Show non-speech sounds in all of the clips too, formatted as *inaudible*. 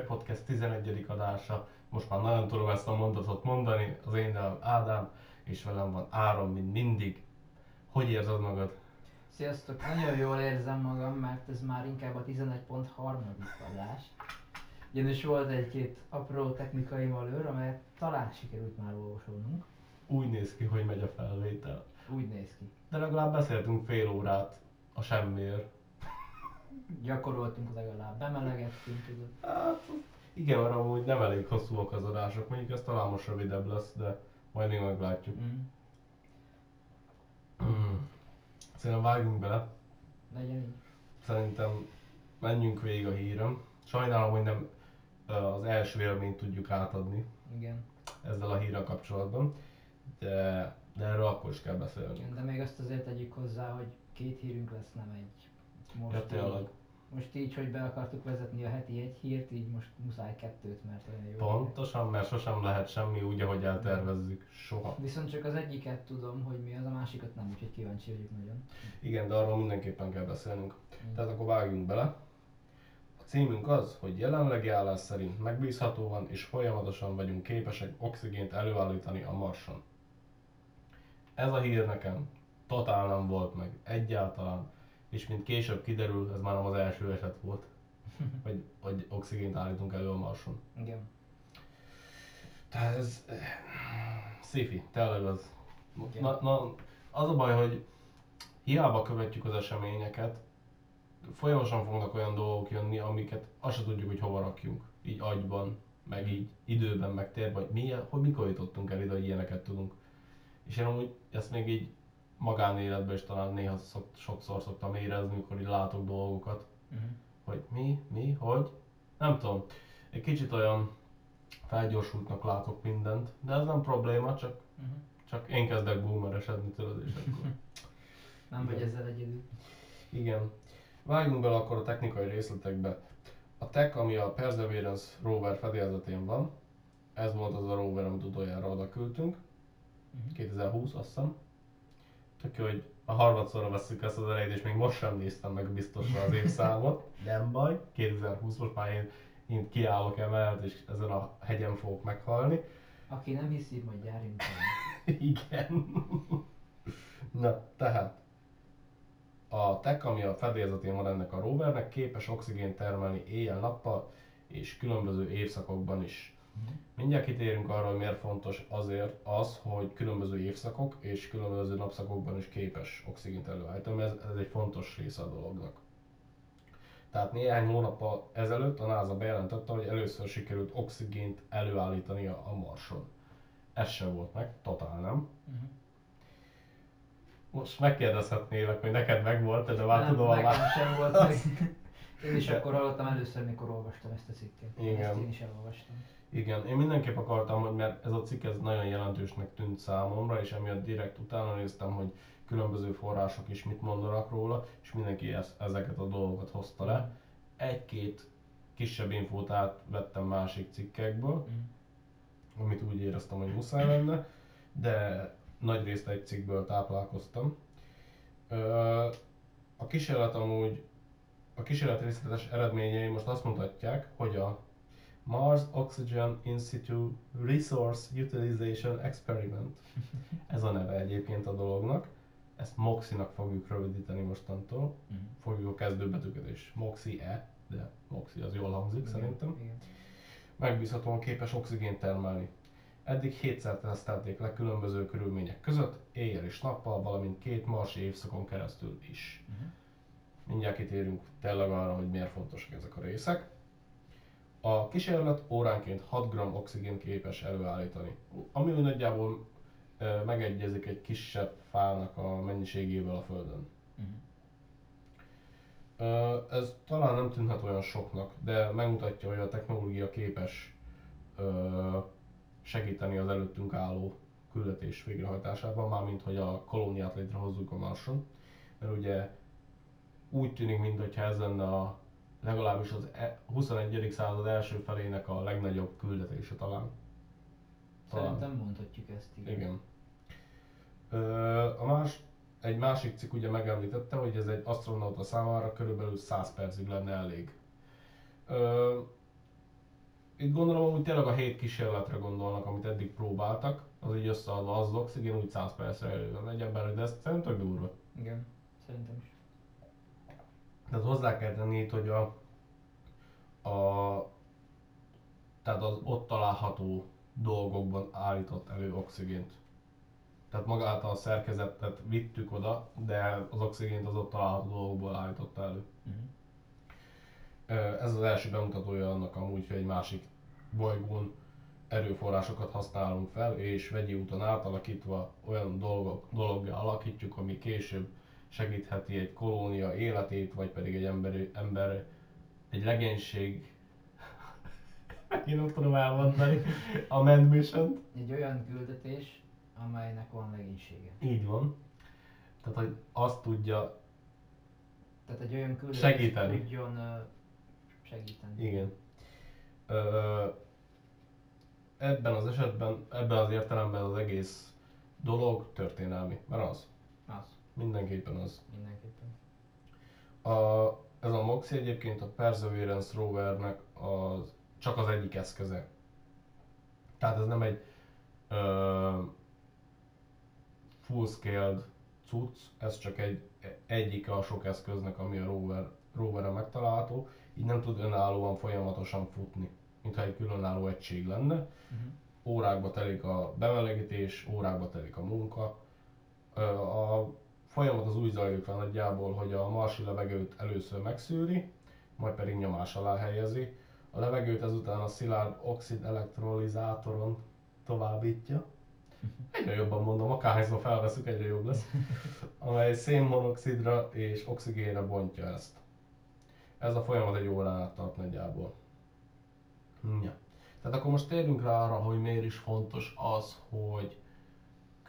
Track Podcast 11. adása. Most már nagyon tudom ezt a mondatot mondani. Az én nevem Ádám, és velem van Áron, mint mindig. Hogy érzed magad? Sziasztok, nagyon jól érzem magam, mert ez már inkább a 11.3. adás. Ugyanis volt egy-két apró technikai malőr, amelyet talán sikerült már olvasolnunk. Úgy néz ki, hogy megy a felvétel. Úgy néz ki. De legalább beszéltünk fél órát a semmiért. Gyakoroltunk legalább, bemelegettünk, tudod. Hát, igen, arra amúgy nem elég hosszúak az adások, mondjuk ez talán most rövidebb lesz, de majd még meglátjuk. Mm. Mm. *clears throat* Szerintem vágjunk bele. Legyen így. Szerintem menjünk végig a hírem. Sajnálom, hogy nem az első élményt tudjuk átadni Igen. ezzel a hírrel kapcsolatban, de, de erről akkor is kell beszélni. De még azt azért tegyük hozzá, hogy két hírünk lesz, nem egy. Most, Ja, tényleg. Most így, hogy be akartuk vezetni a heti egy hírt, így most muszáj kettőt, mert olyan jó. Pontosan, mert sosem lehet semmi úgy, ahogy eltervezzük. Soha. Viszont csak az egyiket tudom, hogy mi az, a másikat nem, úgyhogy kíváncsi vagyok nagyon. Igen, de arról mindenképpen kell beszélnünk. Mm. Tehát akkor vágjunk bele. A címünk az, hogy jelenlegi állás szerint megbízhatóan és folyamatosan vagyunk képesek oxigént előállítani a Marson. Ez a hír nekem totál nem volt meg, egyáltalán, és mint később kiderül, ez már nem az első eset volt, *laughs* hogy, hogy oxigént állítunk elő a Marson. Igen. Tehát ez... eh, Szifi, tényleg az. Igen. Na, na, az a baj, hogy hiába követjük az eseményeket, folyamatosan fognak olyan dolgok jönni, amiket azt se tudjuk, hogy hova rakjunk. Így agyban, meg így időben, meg térben, hogy, milyen, hogy mikor jutottunk el ide, hogy ilyeneket tudunk. És én amúgy ezt még így magánéletben is talán néha szok, sokszor szoktam érezni, amikor így látok dolgokat, Uh-huh. hogy mi, mi, hogy, nem tudom. Egy kicsit olyan felgyorsultnak látok mindent, de ez nem probléma, csak, Uh-huh. csak én kezdek boomeresedni, tudod, és akkor... *laughs* Nem vagy ezzel egyedül. Igen. Vágjunk bele akkor a technikai részletekbe. A tech, ami a Perseverance rover fedélzetén van, ez volt az a rover, amit utoljára oda küldtünk, Uh-huh. 2020 azt hiszem. Tök jó, hogy a harmadszorra veszük ezt az elejét, és még most sem néztem meg biztosra az évszámot. *laughs* Nem baj, 2020 most már én, én kiállok emellett, és ezen a hegyen fogok meghalni. Aki nem hiszi, majd járjunk el. *laughs* Igen. Na, tehát a tech, ami a fedélzetén van ennek a rovernek, képes oxigént termelni éjjel-nappal és különböző évszakokban is. Mindjárt kitérünk arra, hogy miért fontos azért az, hogy különböző évszakok és különböző napszakokban is képes oxigént előállítani, ez, ez egy fontos része a dolognak. Tehát néhány hónappal ezelőtt a NASA bejelentette, hogy először sikerült oxigént előállítani a Marson. Ez sem volt meg, totál nem. Uh-huh. Most megkérdezhetnélek, hogy neked meg volt, de már nem, tudom, nekem már... sem volt meg. *laughs* Én is De- akkor hallottam először, mikor olvastam ezt a cikket. Igen. Ezt én is elolvastam. Igen, én mindenképp akartam, hogy mert ez a cikk ez nagyon jelentősnek tűnt számomra, és emiatt direkt utána néztem, hogy különböző források is mit mondanak róla, és mindenki ez, ezeket a dolgokat hozta le. Egy-két kisebb infót átvettem másik cikkekből, Uh-huh. amit úgy éreztem, hogy muszáj lenne, de nagy részt egy cikkből táplálkoztam. A kísérlet amúgy, a kísérlet részletes eredményei most azt mutatják, hogy a Mars Oxygen In Situ Resource Utilization Experiment, *laughs* ez a neve egyébként a dolognak, ezt MOXI-nak fogjuk rövidíteni mostantól, Uh-huh. fogjuk a kezdőbetűket is, MOXI-E, de MOXI az jól hangzik szerintem Igen. megbízhatóan képes oxigént termelni. Eddig hétszer tesztelték le különböző körülmények között, éjjel és nappal, valamint két marsi évszakon keresztül is. Uh-huh. Mindjárt kitérünk tényleg arra, hogy miért fontosak ezek a részek. A kísérlet óránként 6 g oxigént képes előállítani, ami nagyjából megegyezik egy kisebb fának a mennyiségével a Földön. Uh-huh. Ez talán nem tűnhet olyan soknak, de megmutatja, hogy a technológia képes segíteni az előttünk álló küldetés végrehajtásában, mármint hogy a kolóniát létrehozzuk a Marson. Mert ugye úgy tűnik, mintha ez lenne a legalábbis az e- 21. század első felének a legnagyobb küldetése talán. Talán. Szerintem mondhatjuk ezt, igen. Igen. A más, egy másik cikk ugye megemlítette, hogy ez egy astronauta számára körülbelül 100 percig lenne elég. Itt gondolom, hogy tényleg a hét kísérletre gondolnak, amit eddig próbáltak, az így összeadva az oxigén úgy 100 percre előre megy emberre, de ez szerintem durva. Igen, szerintem is. Tehát hozzá kell tenni itt, hogy a, a tehát az ott található dolgokban állított elő oxigént. Tehát magát a szerkezetet vittük oda, de az oxigént az ott található dolgokból állította elő. Uh-huh. Ez az első bemutatója annak amúgy, hogy egy másik bolygón erőforrásokat használunk fel, és vegyi úton átalakítva olyan dolgok, dologgá alakítjuk, ami később segítheti egy kolónia életét, vagy pedig egy ember, ember egy legénység *laughs* én nem tudom elmondani a Mend mission Egy olyan küldetés, amelynek van legénysége. Így van. Tehát, hogy azt tudja Tehát egy olyan küldetés Segíteni. tudjon segíteni. Igen. Ö, ebben az esetben, ebben az értelemben az egész dolog történelmi, mert az. Mindenképpen az. mindenképpen. A, ez a MOXI egyébként a Perseverance rovernek az, csak az egyik eszköze. Tehát ez nem egy ö, full-scaled cucc, ez csak egy egyik a sok eszköznek, ami a rover, roveren megtalálható, így nem tud önállóan folyamatosan futni, mintha egy különálló egység lenne. Uh-huh. Órákba telik a bemelegítés, órákba telik a munka. A folyamat az úgy zajlik fel nagyjából, hogy a marsi levegőt először megszűri, majd pedig nyomás alá helyezi. A levegőt ezután a szilárd oxid elektrolizátoron továbbítja. Egyre jobban mondom, akárhányszor felveszünk, egyre jobb lesz. Amely szénmonoxidra és oxigénre bontja ezt. Ez a folyamat egy órán át tart nagyjából. Ja. Tehát akkor most térjünk rá arra, hogy miért is fontos az, hogy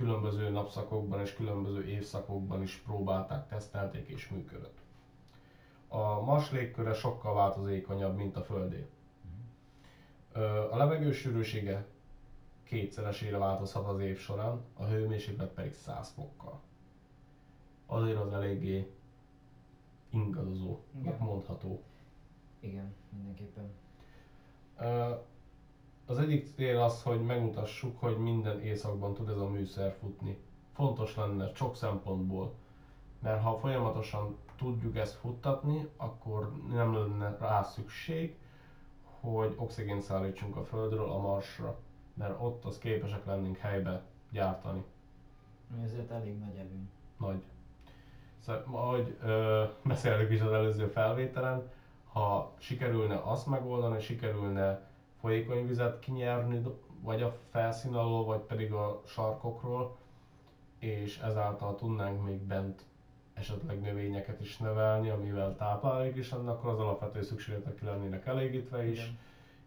különböző napszakokban és különböző évszakokban is próbálták, tesztelték és működött. A Mars légköre sokkal változékonyabb, mint a Földé. A levegő sűrűsége kétszeresére változhat az év során, a hőmérséklet pedig 100 fokkal. Azért az eléggé ingadozó, Igen. mondható. Igen, mindenképpen. Az egyik cél az, hogy megmutassuk, hogy minden éjszakban tud ez a műszer futni. Fontos lenne sok szempontból, mert ha folyamatosan tudjuk ezt futtatni, akkor nem lenne rá szükség, hogy oxigént szállítsunk a Földről a Marsra, mert ott az képesek lennénk helybe gyártani. Ami azért elég nagy előny. Nagy. Szóval, ahogy ö, beszéltük is az előző felvételen, ha sikerülne azt megoldani, sikerülne folyékony vizet kinyerni, vagy a felszín alól, vagy pedig a sarkokról, és ezáltal tudnánk még bent esetleg növényeket is nevelni, amivel táplálék is lenne, akkor az alapvető szükségletek ki lennének elégítve is. Igen.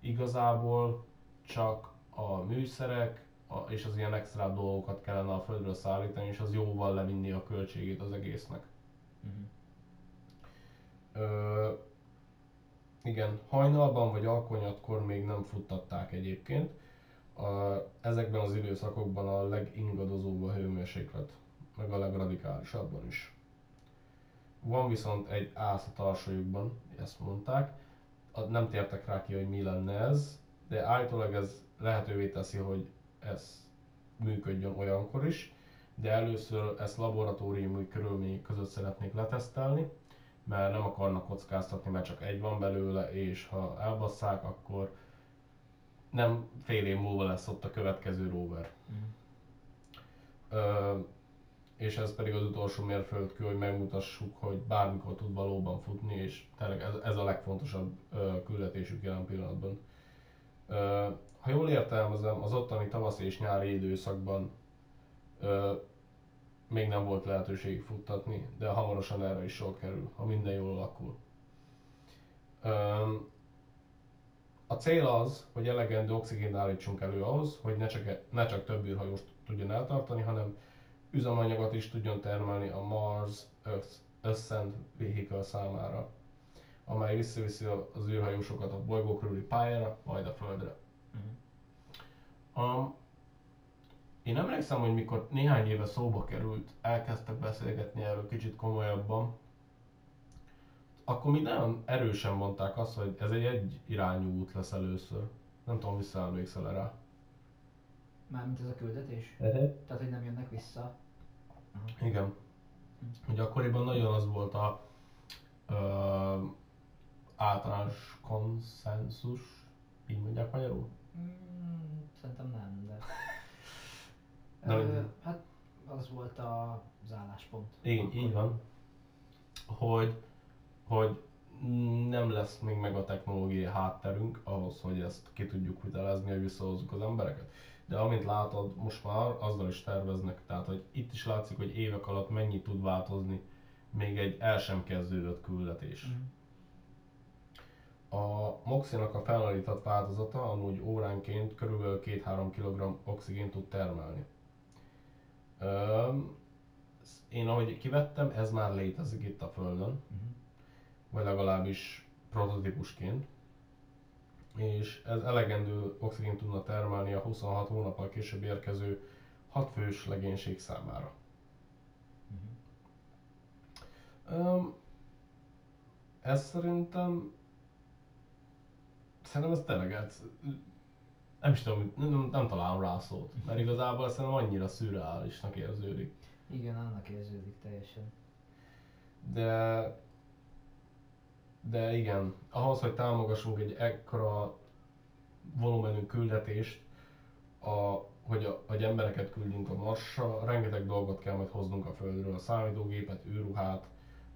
Igazából csak a műszerek a, és az ilyen extra dolgokat kellene a földről szállítani, és az jóval levinni a költségét az egésznek. Uh-huh. Ö, igen, hajnalban vagy alkonyatkor még nem futtatták egyébként. A, ezekben az időszakokban a legingadozóbb a hőmérséklet, meg a legradikálisabban is. Van viszont egy ász a tarsajukban, ezt mondták. Nem tértek rá ki, hogy mi lenne ez, de állítólag ez lehetővé teszi, hogy ez működjön olyankor is, de először ezt laboratóriumi körülmények között szeretnék letesztelni, mert nem akarnak kockáztatni, mert csak egy van belőle, és ha elbasszák, akkor nem fél év múlva lesz ott a következő rover. Uh-huh. Ö, és ez pedig az utolsó mérföldkő, hogy megmutassuk, hogy bármikor tud valóban futni, és tényleg ez, ez a legfontosabb ö, küldetésük jelen pillanatban. Ö, ha jól értelmezem, az ottani tavaszi és nyári időszakban ö, még nem volt lehetőség futtatni, de hamarosan erre is sor kerül, ha minden jól alakul. A cél az, hogy elegendő oxigént állítsunk elő ahhoz, hogy ne csak, ne csak több űrhajóst tudjon eltartani, hanem üzemanyagot is tudjon termelni a Mars Ascent Vehicle számára, amely visszaviszi az űrhajósokat a bolygó körüli pályára, majd a Földre. Uh-huh. Um, én emlékszem, hogy mikor néhány éve szóba került, elkezdtek beszélgetni erről kicsit komolyabban, akkor mi nagyon erősen mondták azt, hogy ez egy egy irányú út lesz először. Nem tudom, visszaemlékszel rá. Mármint ez a küldetés? Uh-huh. Tehát, hogy nem jönnek vissza? Aha. Igen. Ugye akkoriban nagyon az volt a ö, általános konszenzus, így mondják magyarul? Mm, szerintem nem, de... De Ö, hát az volt a, az álláspont. Igen, Akkor. így van. Hogy, hogy nem lesz még meg a technológiai hátterünk ahhoz, hogy ezt ki tudjuk vitelezni, hogy visszahozzuk az embereket. De amint látod, most már azzal is terveznek, tehát hogy itt is látszik, hogy évek alatt mennyit tud változni még egy el sem kezdődött küldetés. Mhm. A moxinak a felállított változata amúgy óránként kb. 2-3 kg oxigént tud termelni. Én ahogy kivettem, ez már létezik itt a Földön, Mhm. vagy legalábbis prototípusként. És ez elegendő oxigént tudna termelni a 26 hónappal később érkező 6 fős legénység számára. Öm, ez szerintem... Szerintem ez tényleg ez, nem is tudom, nem, nem, találom rá szót, mert igazából szerintem annyira szürreálisnak érződik. Igen, annak érződik teljesen. De, de igen, ahhoz, hogy támogassunk egy ekkora volumenű küldetést, a, hogy, a, hogy embereket küldjünk a Marsra, rengeteg dolgot kell majd hoznunk a Földről, a számítógépet, űrruhát,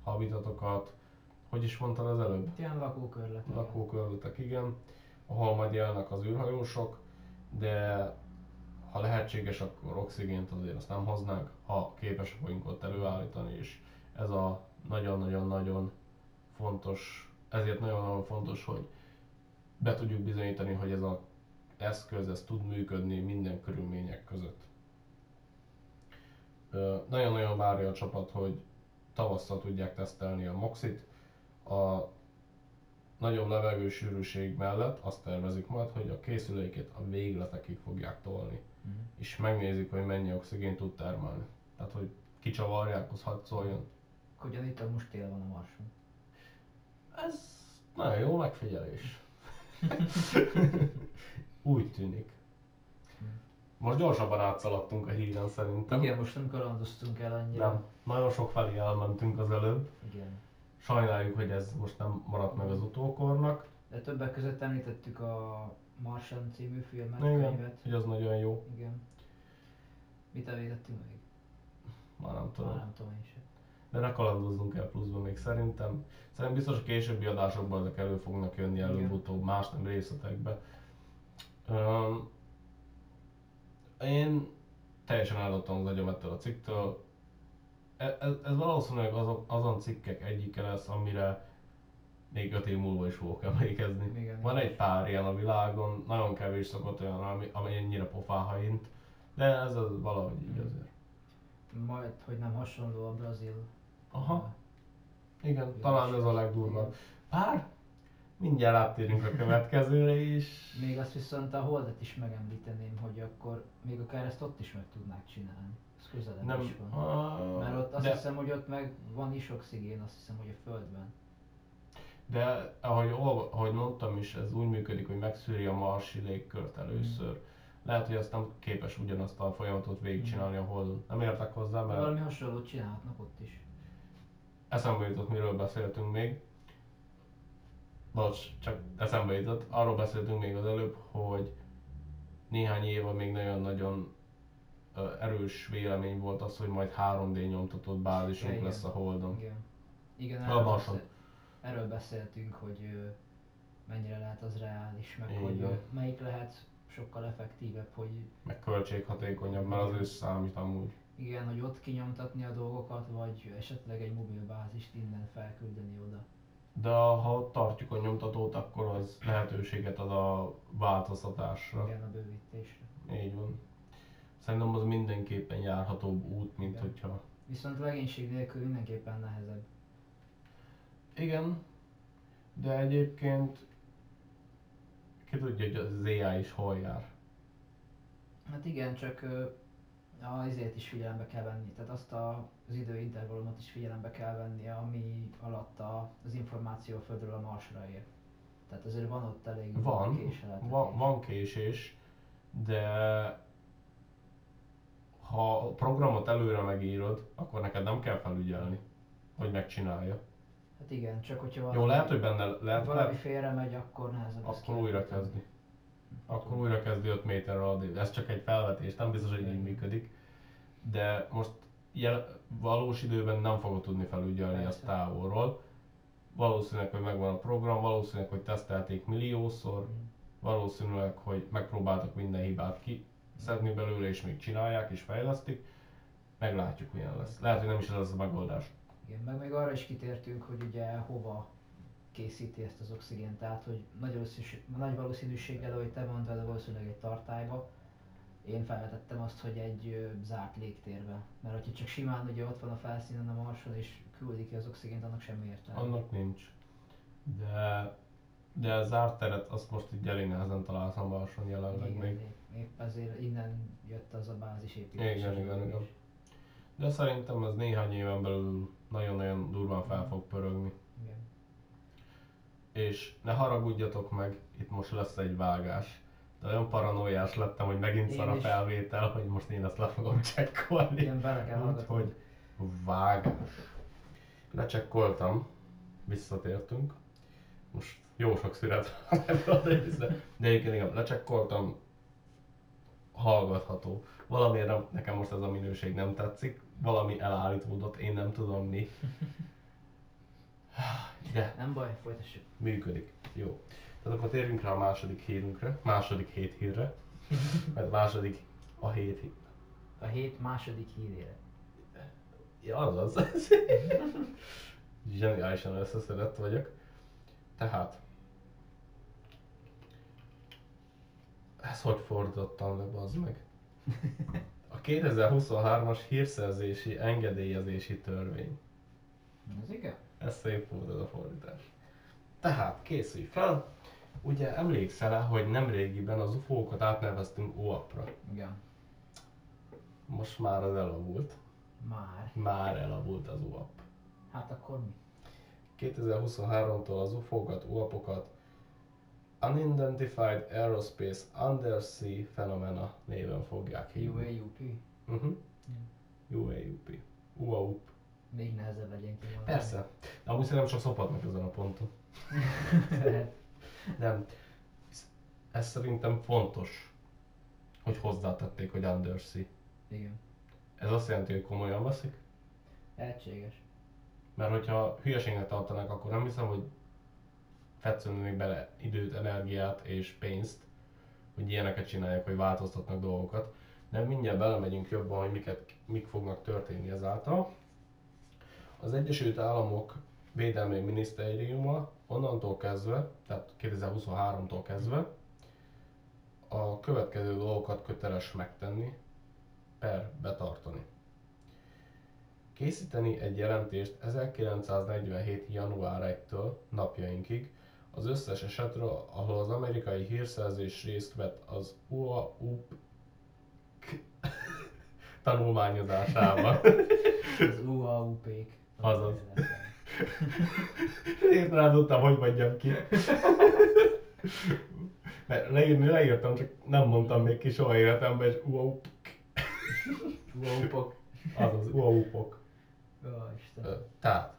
habitatokat, hogy is mondtad az előbb? Ilyen lakókörletek. lakókörletek, igen, ahol majd élnek az űrhajósok, de ha lehetséges, akkor oxigént azért azt nem hoznánk, ha képesek vagyunk ott előállítani, és ez a nagyon-nagyon-nagyon fontos, ezért nagyon-nagyon fontos, hogy be tudjuk bizonyítani, hogy ez az eszköz ez tud működni minden körülmények között. Nagyon-nagyon várja a csapat, hogy tavasszal tudják tesztelni a Moxit. A nagyobb levegősűrűség mellett azt tervezik majd, hogy a készüléket a végletekig fogják tolni, Mhm. és megnézik, hogy mennyi oxigént tud termelni. Tehát, hogy kicsavarják, az hadd szóljon. Akkor gyanítom, most tél van a Marson. Ez nagyon jó megfigyelés. *laughs* Úgy tűnik. Most gyorsabban átszaladtunk a híren szerintem. Igen, most nem kalandoztunk el annyira. Nem. Nagyon sok felé elmentünk az előbb. Igen. Sajnáljuk, hogy ez most nem maradt meg az utókornak. De többek között említettük a Martian című filmet, Igen, könyvet. hogy az nagyon jó. Igen. Mit említettünk még? Már nem Már tudom. nem tudom én sem. De ne kalandozzunk el pluszban még szerintem. Szerintem biztos a későbbi adásokban ezek elő fognak jönni előbb-utóbb, más nem részletekbe. Um, én teljesen eladottam az agyam ettől a cikktől. E- Ez, ez valószínűleg azon, azon cikkek egyike lesz, amire még öt év múlva is fogok emlékezni. Igen. Van egy pár ilyen a világon, nagyon kevés szokott olyan, ami, ami ennyire pofáha int, de ez az valahogy így Mm. azért. Majd, hogy nem hasonló a brazil. Aha. Igen, talán ez a legdurvább. Bár mindjárt áttérünk a következőre is. Még azt viszont a holdet is megemlíteném, hogy akkor még akár ezt ott is meg tudnák csinálni. Közelebb Nem, is van. ah, Mert ott azt de, hiszem, hogy ott meg van is oxigén, azt hiszem, hogy a földben. de ahogy, ahogy mondtam is, ez úgy működik, hogy megszűri a marsi légkört először. Lehet, hogy ezt nem képes ugyanazt a folyamatot végigcsinálni a Holdon. Nem értek hozzá, mert Valami hasonlót csinálhatnak ott is. eszembe jutott, miről beszéltünk még. Bocs, csak eszembe jutott. Arról beszéltünk még az előbb, hogy néhány éve még nagyon-nagyon erős vélemény volt az, hogy majd 3D nyomtatott bázisunk Igen. lesz a Holdon. Igen. Igen, erről, beszél, erről beszéltünk, hogy mennyire lehet az reális, meg Így hogy melyik lehet sokkal effektívebb, hogy Meg költséghatékonyabb, mert az ősz számít amúgy. igen, hogy ott kinyomtatni a dolgokat, vagy esetleg egy mobilbázist innen felküldeni oda. De ha tartjuk a nyomtatót, akkor az lehetőséget ad a változtatásra. Igen, a bővítésre. Így van. Szerintem az mindenképpen járhatóbb út, mint Igen. hogyha... Viszont legénység nélkül mindenképpen nehezebb. Igen, de egyébként ki tudja, hogy az AI is hol jár. Hát igen, csak ö, a izét is figyelembe kell venni, tehát azt a, az időintervallumot is figyelembe kell venni, ami alatt a, az információ Földről a Marsra ér. Tehát azért van ott elég Van, késeltetés. van, van késés, de ha a programot előre megírod, akkor neked nem kell felügyelni, hogy megcsinálja. Hát igen, csak hogyha valami, Jó, lehet, hogy benne lehet, valami lehet félre megy, akkor nehezebb akkor újra kezdi. Akkor újra kezdi 5 méterrel addig. Ez csak egy felvetés, nem biztos, hogy így működik. De most jel, valós időben nem fogod tudni felügyelni azt Persze. távolról. Valószínűleg, hogy megvan a program, valószínűleg, hogy tesztelték milliószor, Mhm. valószínűleg, hogy megpróbáltak minden hibát kiszedni belőle, és még csinálják és fejlesztik. Meglátjuk milyen lesz. Lehet, hogy nem is ez lesz a megoldás. Igen, meg még arra is kitértünk, hogy ugye hova készíti ezt az oxigént, tehát hogy nagy, valószínűség, nagy valószínűséggel, ahogy te mondtad, valószínűleg egy tartályba. Én felvetettem azt, hogy egy ö, zárt légtérbe, mert hogyha csak simán ugye ott van a felszínen a marson és küldi ki az oxigént, annak semmi értelme. Annak nincs. De, de a zárt teret azt most így elég nehezen találtam Marson jelenleg igen, még. épp, épp ezért innen jött az a bázis építés. Igen, igen, igen. De szerintem ez néhány éven belül nagyon-nagyon durván fel fog pörögni. igen. És ne haragudjatok meg, itt most lesz egy vágás. De olyan paranoiás lettem, hogy megint Én szar a felvétel, hogy most én ezt le fogom csekkolni. Igen, bele kell hallgatni. Úgyhogy vágás. Lecsekkoltam, visszatértünk. Most jó sok szület van ebből a részre. De egyébként igen, lecsekkoltam, hallgatható. Valamiért nem, nekem most ez a minőség nem tetszik, valami elállítódott, én nem tudom mi. *laughs* De Nem baj, folytassuk. működik. Jó. Tehát akkor térjünk rá a második hírünkre, második hét hírre. *laughs* Mert második a hét hír. A hét második hírére. Ja, azaz. *laughs* Zseniálisan összeszedett vagyok. Tehát, ez hogy fordítottam le, bazd meg? A 2023-as hírszerzési engedélyezési törvény. Ez igen? Ez szép volt ez a fordítás. Tehát, készülj fel. Ugye emlékszel -e, hogy nemrégiben az UFO-kat átneveztünk OAP-ra? Igen. Most már az elavult. Már. Már elavult az OAP. Hát akkor mi? 2023-tól az UFO-kat, UAP-okat Unidentified Aerospace Undersea Phenomena néven fogják hívni. UAUP? Uh-huh. UAUP. UAUP. Még nehezebb legyen kimondani. Persze. De amúgy szerintem csak szopatnak ezen a ponton. Nem. Ez szerintem fontos, hogy hozzátették, hogy Undersea. Igen. Ez azt jelenti, hogy komolyan veszik? Lehetséges. Mert hogyha hülyeségnek tartanák, akkor nem hiszem, hogy fetszenének bele időt, energiát és pénzt, hogy ilyeneket csinálják, hogy változtatnak dolgokat. De mindjárt belemegyünk jobban, hogy miket, mik fognak történni ezáltal. Az Egyesült Államok Védelmi Minisztériuma onnantól kezdve, tehát 2023-tól kezdve a következő dolgokat köteles megtenni, per betartani. Készíteni egy jelentést 1947. január 1-től napjainkig az összes esetről, ahol az amerikai hírszerzés részt vett az UAUP *laughs* tanulmányozásában. *laughs* Az UAUP-k. Azaz. *laughs* Én rá tudtam, hogy mondjam ki. Mert leírni leírtam, csak nem mondtam még ki soha életemben, és UAUP. UAUP-ok. Azaz, UAUP-ok. Ó, Isten. Tehát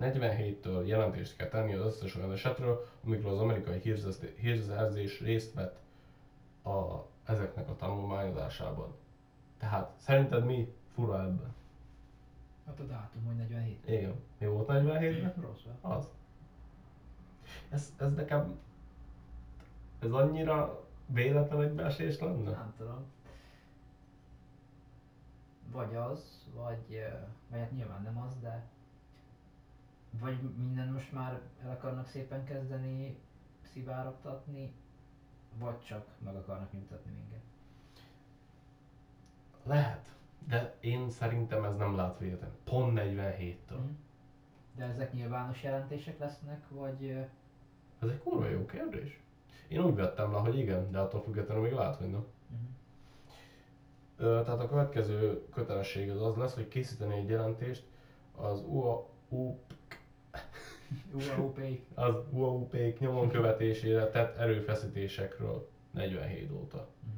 47-től jelentést kell tenni az összes olyan esetről, amikor az amerikai hírszerzés részt vett a, ezeknek a tanulmányozásában. Tehát szerinted mi fura ebben? Hát a dátum, hogy 47. Igen. Mi volt 47-ben? Rossz van. Az. Ez, ez nekem... Ez annyira véletlen egybeesés lenne? Nem tudom. Vagy az, vagy, vagy hát nyilván nem az, de vagy minden most már el akarnak szépen kezdeni szivárogtatni, vagy csak meg akarnak nyugtatni minket. Lehet. De én szerintem ez nem lát véletlen. Pont 47-től. De ezek nyilvános jelentések lesznek, vagy Ez egy kurva jó kérdés. Én úgy vettem le, hogy igen, de attól függetlenül még lehet, hogy nem. Mhm. Ö, tehát a következő kötelesség az az lesz, hogy készíteni egy jelentést az UA, UAOP. az uaup nyomon követésére tett erőfeszítésekről 47 óta. Mhm.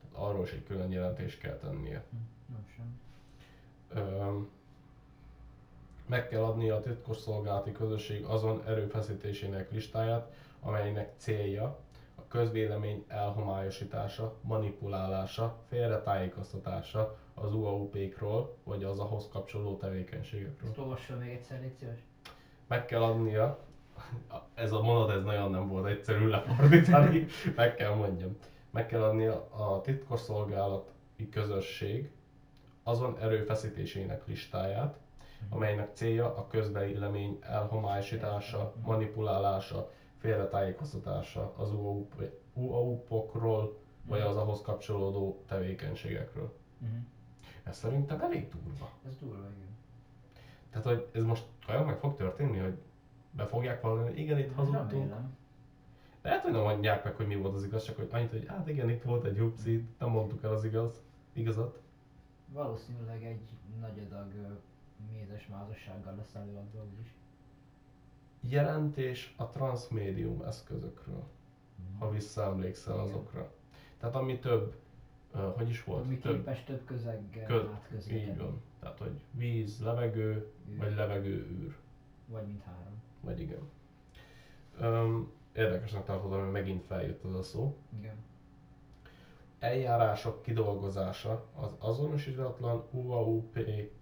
Tehát arról is egy külön jelentést kell tennie. Nem sem. Öm, meg kell adni a titkosszolgálati közösség azon erőfeszítésének listáját, amelynek célja a közvélemény elhomályosítása, manipulálása, félretájékoztatása az UAUP-król, vagy az ahhoz kapcsolódó tevékenységekről. Ezt olvassa még egyszer, légy szíves. Meg kell adnia, ez a mondat ez nagyon nem volt egyszerű lefordítani, meg kell mondjam. Meg kell adnia a titkosszolgálati közösség azon erőfeszítésének listáját, amelynek célja a közvélemény elhomályosítása, manipulálása, félretájékoztatása az UAUP-okról, vagy az ahhoz kapcsolódó tevékenységekről. Mhm. Ez szerintem elég durva. Ez durva, igen. Tehát, hogy ez most olyan meg fog történni, hogy be fogják valami, igen, itt hazudtunk. Lehet, hogy nem mondják meg, hogy mi volt az igaz, csak hogy annyit, hogy hát igen, itt volt egy hupsi, nem mondtuk el az igaz, igazat. Valószínűleg egy nagy adag mézes mázassággal lesz előadva úgyis. Jelentés a transmédium eszközökről, ha visszaemlékszel Igen. azokra. Tehát ami több, hogy is volt? Ami több, képes több közeggel Kö- átközlekedni. így van. Tehát, hogy víz, levegő, Űr. vagy levegő, űr. Vagy mint három. Vagy igen. Um, érdekesnek tartottam, hogy megint feljött az a szó. Igen. eljárások kidolgozása az azonosítatlan UAUP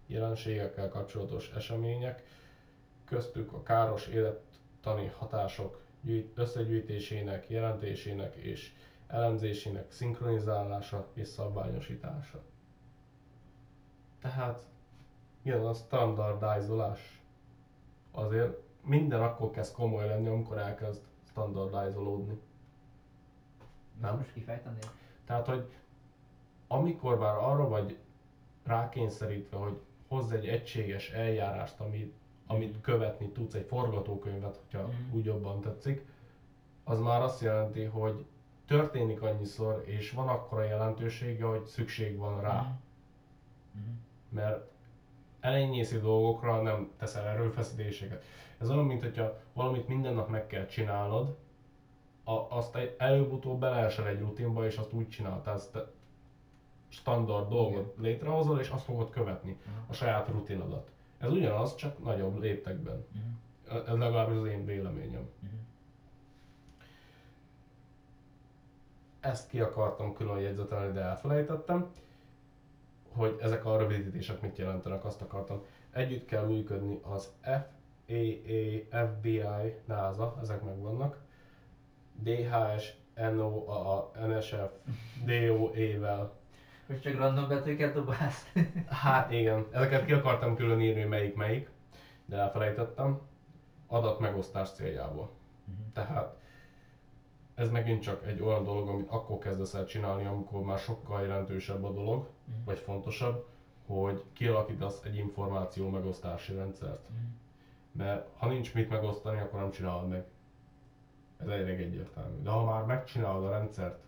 jelenségekkel kapcsolatos események, köztük a káros élettani hatások gyűjt- összegyűjtésének, jelentésének és elemzésének szinkronizálása és szabványosítása. Tehát jön a standardizolás. Azért minden akkor kezd komoly lenni, amikor elkezd standardizolódni. Nem? Most kifejtenéd? Tehát, hogy amikor már arra vagy rákényszerítve, hogy hozz egy egységes eljárást, amit, amit követni tudsz, egy forgatókönyvet, hogyha Mhm. úgy jobban tetszik, az már azt jelenti, hogy történik annyiszor, és van akkora jelentősége, hogy szükség van rá. Mhm. Mert elenyésző dolgokra nem teszel erőfeszítéseket. Ez olyan, mint hogyha valamit minden nap meg kell csinálnod, a, azt előbb-utóbb beleesel egy rutinba, és azt úgy csináltál, te standard dolgot létrehozol, és azt fogod követni, Aha. a saját rutinodat. Ez ugyanaz, csak nagyobb léptekben. Mhm. Ez legalábbis az én véleményem. Mhm. Ezt ki akartam külön jegyzetelni, de elfelejtettem, hogy ezek a rövidítések mit jelentenek, azt akartam. Együtt kell működni az FAA, FBI, NASA, ezek megvannak, DHS, NOAA, NSF, DOE-vel. Most csak random betűket dobálsz. *laughs* Hát igen, ezeket ki akartam külön írni, hogy melyik melyik, de elfelejtettem. Adatmegosztás céljából. Tehát ez megint csak egy olyan dolog, amit akkor kezdesz el csinálni, amikor már sokkal jelentősebb a dolog, Mhm. vagy fontosabb, hogy kialakítasz egy információ megosztási rendszert. Mhm. Mert ha nincs mit megosztani, akkor nem csinálod meg. Ez elég egyértelmű. De ha már megcsinálod a rendszert,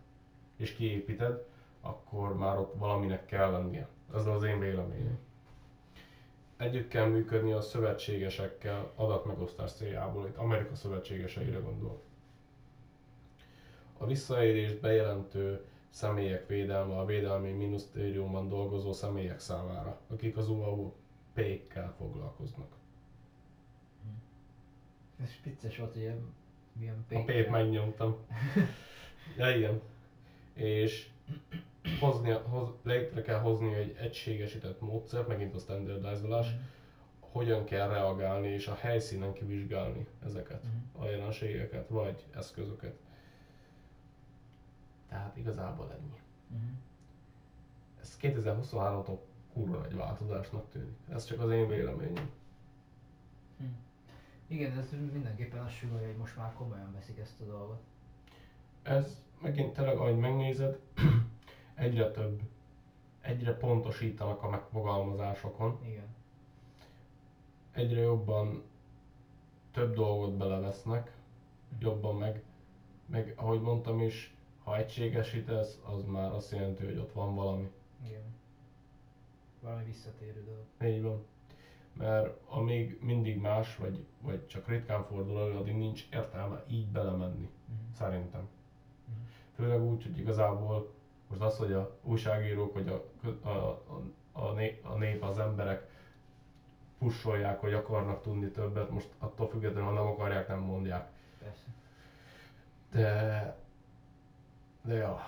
és kiépíted, akkor már ott valaminek kell lennie. Ez az én véleményem. Együtt kell működni a szövetségesekkel adatmegosztás céljából, itt Amerika szövetségeseire gondolok. A visszaélést bejelentő személyek védelme a Védelmi Minisztériumban dolgozó személyek számára, akik az UAU-pékkel foglalkoznak. Ez vicces volt, hogy ilyen, milyen A pép megnyomtam. ja igen. És hozni, hoz, létre kell hozni egy egységesített módszert, megint a standardizolás, Mhm. hogyan kell reagálni és a helyszínen kivizsgálni ezeket Mhm. a jelenségeket vagy eszközöket. Tehát igazából ennyi. Mhm. Ez 2023-tól kurva nagy változásnak tűnik. Ez csak az én véleményem. Hm. Igen, ez mindenképpen azt sugalja, hogy most már komolyan veszik ezt a dolgot. Ez megint tényleg, ahogy megnézed, *clears throat* egyre több, egyre pontosítanak a megfogalmazásokon, Igen. egyre jobban több dolgot belevesznek, jobban meg, meg ahogy mondtam is, ha egységesítesz, az már azt jelenti, hogy ott van valami. Igen. Valami visszatérő dolog. Így van. mert amíg mindig más, vagy, vagy csak ritkán fordul elő, addig nincs értelme így belemenni, Mhm. szerintem. Mhm. Főleg úgy, hogy igazából most az, hogy a újságírók, vagy a, a, a, a, nép, a nép, az emberek pusolják, hogy akarnak tudni többet, most attól függetlenül, ha nem akarják, nem mondják. Persze. De, de ja,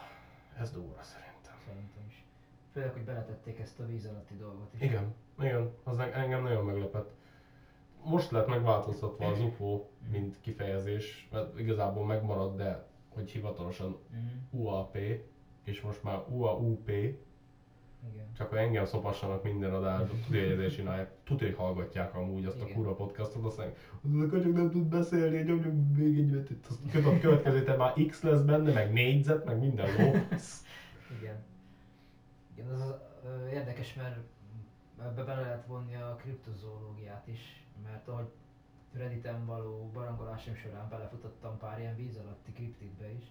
ez durva szerintem. Szerintem is. Főleg, hogy beletették ezt a víz alatti dolgot is. Igen, igen, az engem nagyon meglepett. Most lett megváltoztatva az UFO, mint kifejezés, mert igazából megmaradt, de hogy hivatalosan Mhm. UAP, és most már UAUP, Igen. csak hogy engem szopassanak minden adásban, tudja, hogy ezért csinálják, tudja, hogy hallgatják amúgy azt a Igen. kurva podcastot, aztán az a kacsak nem tud beszélni, nyomjuk még egy vetét, a következő te már X lesz benne, meg négyzet, meg minden ló. *laughs* Igen. Igen, az, ö, érdekes, mert ebbe bele lehet vonni a kriptozoológiát is, mert ahogy Redditen való barangolásom során belefutottam pár ilyen víz alatti kriptitbe is,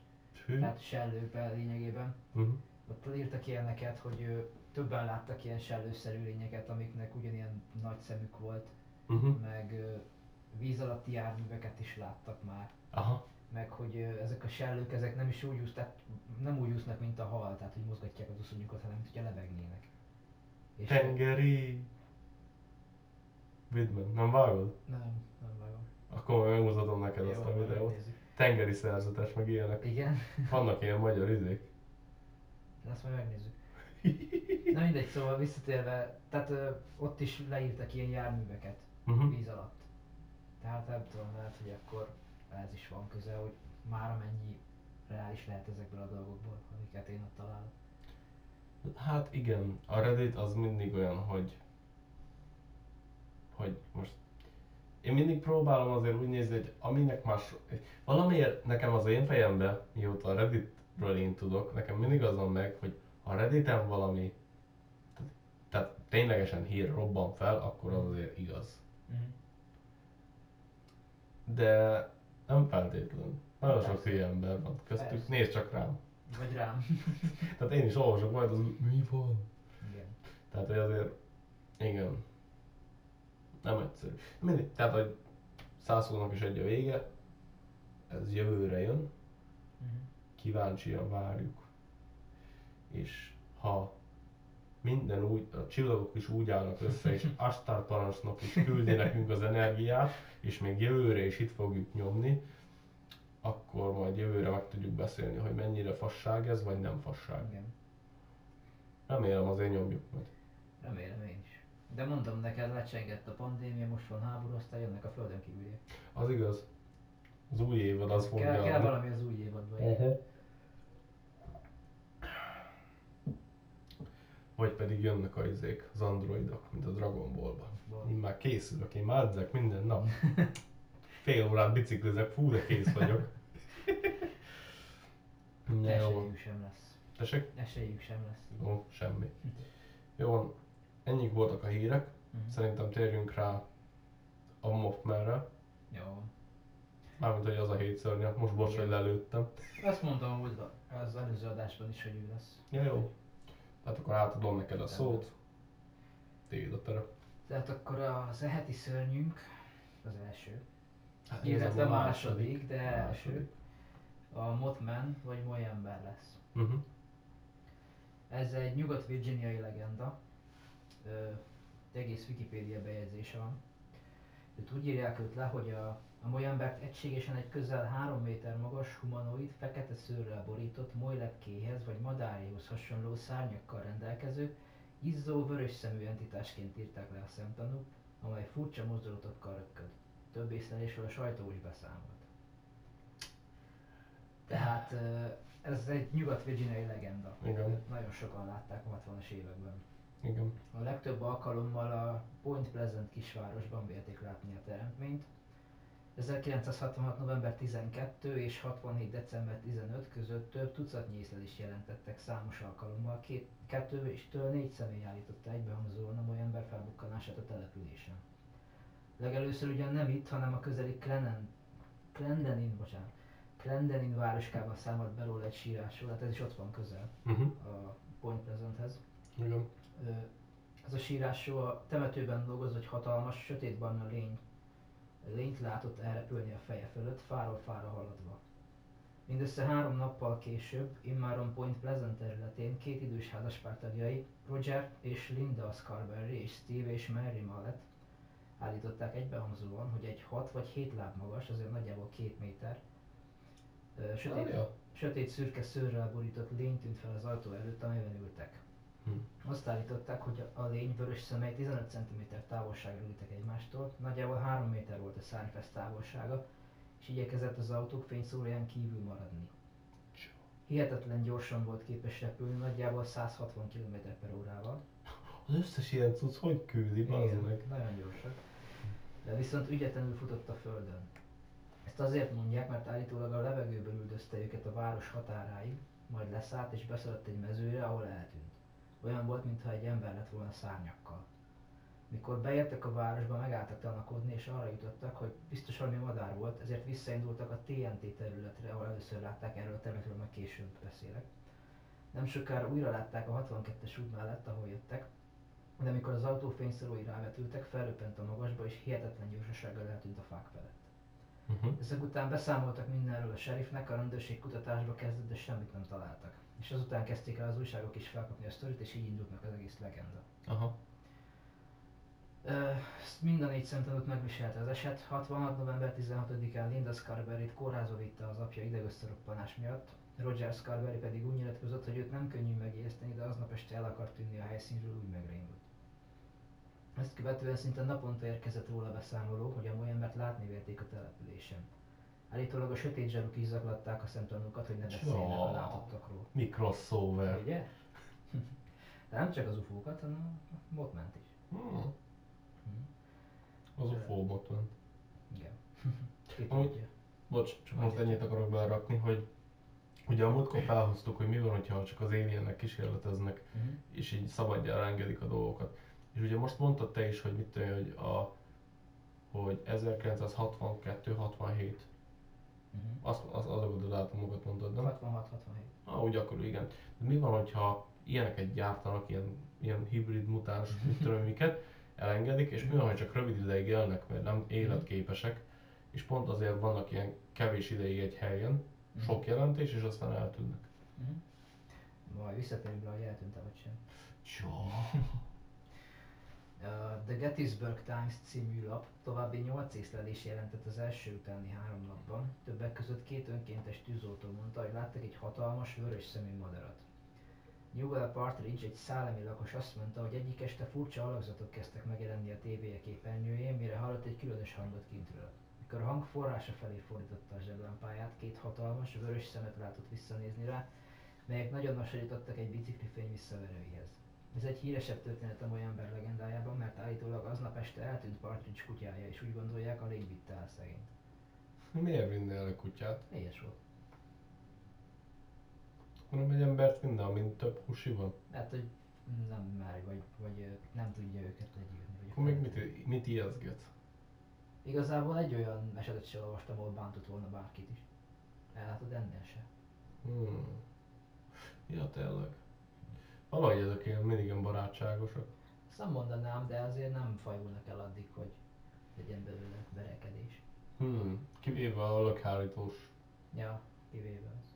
Hű. tehát sellőkbe lényegében. Mhm. Ott írtak ilyeneket, hogy többen láttak ilyen sellőszerű lényeket, amiknek ugyanilyen nagy szemük volt, Mhm. meg víz alatti járműveket is láttak már. Aha. meg hogy ezek a sellők ezek nem is úgy úsz, tehát nem úgy úsznak, mint a hal, tehát hogy mozgatják az uszonyukat, hanem mint hogyha lebegnének. És Tengeri. Vidd meg, nem vágod? nem, nem vágom. Akkor megmutatom neked azt a videót. Tengeri szerzetes, meg ilyenek. Igen, Vannak ilyen magyar izék. azt majd megnézzük. *laughs* Na mindegy, szóval visszatérve, tehát ö, ott is leírtak ilyen járműveket Mhm. víz alatt. Tehát nem tudom, lehet, hogy akkor ez is van köze, hogy már amennyi reális lehet ezekből a dolgokból, amiket én ott találok. Hát igen, a Reddit az mindig olyan, hogy hogy most én mindig próbálom azért úgy nézni, hogy aminek más, valamiért nekem az én fejemben, mióta a Redditről én tudok, nekem mindig az van meg, hogy ha a Redditen valami, ténylegesen hír robban fel, akkor az azért igaz. Mhm. De nem feltétlen. Nagyon sok hülye ember van köztük, Persze. nézd csak rám. Vagy rám. *laughs* Tehát én is olvasok majd, az mi van? Igen. Tehát, hogy azért, igen, nem egyszerű. Mindig, tehát, hogy száz hónap is egy a vége, ez jövőre jön, Mhm. kíváncsian várjuk. És ha minden úgy, a csillagok is úgy állnak össze, és *laughs* Astar parancsnok is küldi nekünk az energiát, és még jövőre is itt fogjuk nyomni, akkor majd jövőre meg tudjuk beszélni, hogy mennyire fasság ez, vagy nem fasság. Igen. Remélem azért nyomjuk majd. Remélem én is. De mondom neked, lecsengett a pandémia, most van háború, aztán jönnek a földön kívüliek. Az igaz. Az új évad az fogja. Kell, kell valami az új évadban. Uh-huh. Vagy pedig jönnek a izék, az androidok, mint a Dragon Ball-ban. Ball. Én már készülök, én már edzek minden nap. Fél órát biciklizek, fú, de kész vagyok. Jó. Esélyük sem lesz. Tessék? Esélyük sem lesz. Ó, semmi. Jó, ennyik voltak a hírek. Mhm. Szerintem térjünk rá a Mothmanre. Jó. Mármint, hogy az a hét szörnya. Most bocs, hogy lelőttem. Azt mondtam hogy az előző adásban is, hogy ő lesz. Ja, jó. Tehát akkor átadom neked a szót. Tiéd a terep. Tehát akkor az e heti szörnyünk, az első, Hát illetve igazából második, de első, Második. a Mothman vagy Molyember lesz. Uh-huh. Ez egy nyugat-virginiai legenda. Ö, egész Wikipédia bejegyzése van. Őt úgy írják őt le, hogy a, a Molyembert egységesen egy közel 3 méter magas, humanoid, fekete szőrrel borított, molylepkéhez vagy madárjához hasonló szárnyakkal rendelkező, izzó vörös szemű entitásként írták le a szemtanúk, amely furcsa mozdulatokkal röpköd. Több észlelésről a sajtó is beszámolt. Tehát ez egy nyugat-virginiai legenda. Igen. Nagyon sokan látták a 60-as években. Igen. A legtöbb alkalommal a Point Pleasant kisvárosban vélték látni a teremtményt. 1966. november 12 és 67. december 15 között több tucatnyi észlelést jelentettek számos alkalommal. Két, kettő és től négy személy állította egybehangzóan a ember felbukkanását a településen. Legelőször ugyan nem itt, hanem a közeli Klenen, Klendenin, bocsánat, Klendenin városkában számolt be róla egy sírásról, hát ez is ott van közel Uh-huh. a Point Pleasanthez. Igen. Ez a sírásról a temetőben dolgozó egy hatalmas, sötétbarna lény, lényt látott elrepülni a feje fölött, fáról fára haladva. Mindössze három nappal később, immáron Point Pleasant területén két idős házaspár tagjai, Roger és Linda Scarberry és Steve és Mary Mallet állították egybehangzóan, hogy egy 6 vagy 7 láb magas, azért nagyjából 2 méter, sötét, sötét szürke szőrrel borított lény tűnt fel az ajtó előtt, amiben ültek. Hm. Azt állították, hogy a lény vörös szemei 15 cm távolságra ültek egymástól, nagyjából 3 méter volt a szárnyfesz távolsága, és igyekezett az autók fényszóróján kívül maradni. Hihetetlen gyorsan volt képes repülni, nagyjából 160 km per órával. Az összes ilyen cucc hogy küldi, meg? nagyon gyorsan. De viszont ügyetlenül futott a földön. Ezt azért mondják, mert állítólag a levegőből üldözte őket a város határáig, majd leszállt és beszaladt egy mezőre, ahol eltűnt. Olyan volt, mintha egy ember lett volna szárnyakkal. Mikor beértek a városba, megálltak tanakodni, és arra jutottak, hogy biztos valami madár volt, ezért visszaindultak a TNT területre, ahol először látták erről a területről, meg később beszélek. Nem sokára újra látták a 62-es út mellett, ahol jöttek, de amikor az autó fényszórói rávetültek, felröppent a magasba, és hihetetlen gyorsasággal eltűnt a fák felett. Uh-huh. Ezek után beszámoltak mindenről a sheriffnek, a rendőrség kutatásba kezdett, de semmit nem találtak. És azután kezdték el az újságok is felkapni a sztorit, és így indult meg az egész legenda. Aha. Ezt mind a négy szemtanút megviselte az eset. 66. november 16-án Linda Scarberry-t kórházba vitte az apja idegösszeroppanás miatt. Roger Scarberry pedig úgy nyilatkozott, hogy őt nem könnyű megijeszteni, de aznap este el akart tűnni a helyszínről, úgy megrémült. Ezt követően szinte naponta érkezett róla beszámoló, hogy a embert látni vélték a településen. Állítólag a sötét zsaruk is zaklatták a szemtanúkat, hogy ne beszéljenek a látottakról. Mi crossover. Ugye? De *laughs* nem csak az ufókat, hanem a botment is. Hmm. Hm. Az ufóbot van. Igen. *laughs* Amúgy-. Bocs, csak most ennyit akarok belerakni, hogy ugye a múltkor felhoztuk, hogy mi van, hogyha csak az aliennek kísérleteznek, Mhm. és így szabadjára engedik a dolgokat. És ugye most mondtad te is, hogy mit én, hogy a hogy 1962-67, Mhm. azt, az, azokat a dátumokat mondtad, nem? 66-67. Ah, úgy akkor igen. De mi van, hogyha ilyeneket gyártanak, ilyen, ilyen hibrid mutáns, én miket, elengedik, és mi van, hogy csak rövid ideig élnek, mert nem életképesek, és pont azért vannak ilyen kevés ideig egy helyen, sok jelentés, és aztán eltűnnek. Mhm. Majd visszatérünk rá, hogy eltűnt vagy sem. Jó. *laughs* The Gettysburg Times című lap további 8 észlelés jelentett az első utáni három napban. Többek között két önkéntes tűzoltó mondta, hogy láttak egy hatalmas, vörös szemű madarat. Newell Partridge, egy szálemi lakos azt mondta, hogy egyik este furcsa alakzatok kezdtek megjelenni a tévéje képernyőjén, mire hallott egy különös hangot kintről. Mikor a hang forrása felé fordította a zseblámpáját, két hatalmas, vörös szemet látott visszanézni rá, melyek nagyon hasonlítottak egy biciklifény visszaverőihez. Ez egy híresebb történet a mai ember legendájában, mert állítólag aznap este eltűnt Partridge kutyája, és úgy gondolják a lény vitte el szegényt. Miért vinnél el a kutyát? Éhes volt. Hanem egy embert vinne, amint több husi van. Hát, hogy nem mer, vagy, vagy nem tudja őket legyűrni. Vagy Akkor még mit, mit ijeszget? Igazából egy olyan esetet sem olvastam, ahol bántott volna bárkit is. Ellátod ennél se. Hmm. Ja, tényleg. Valahogy ezek ilyen mindig ilyen barátságosak. Ezt nem mondanám, de azért nem fajulnak el addig, hogy legyen belőle verekedés. Hmm. Kivéve a lökhárítós Ja, kivéve az.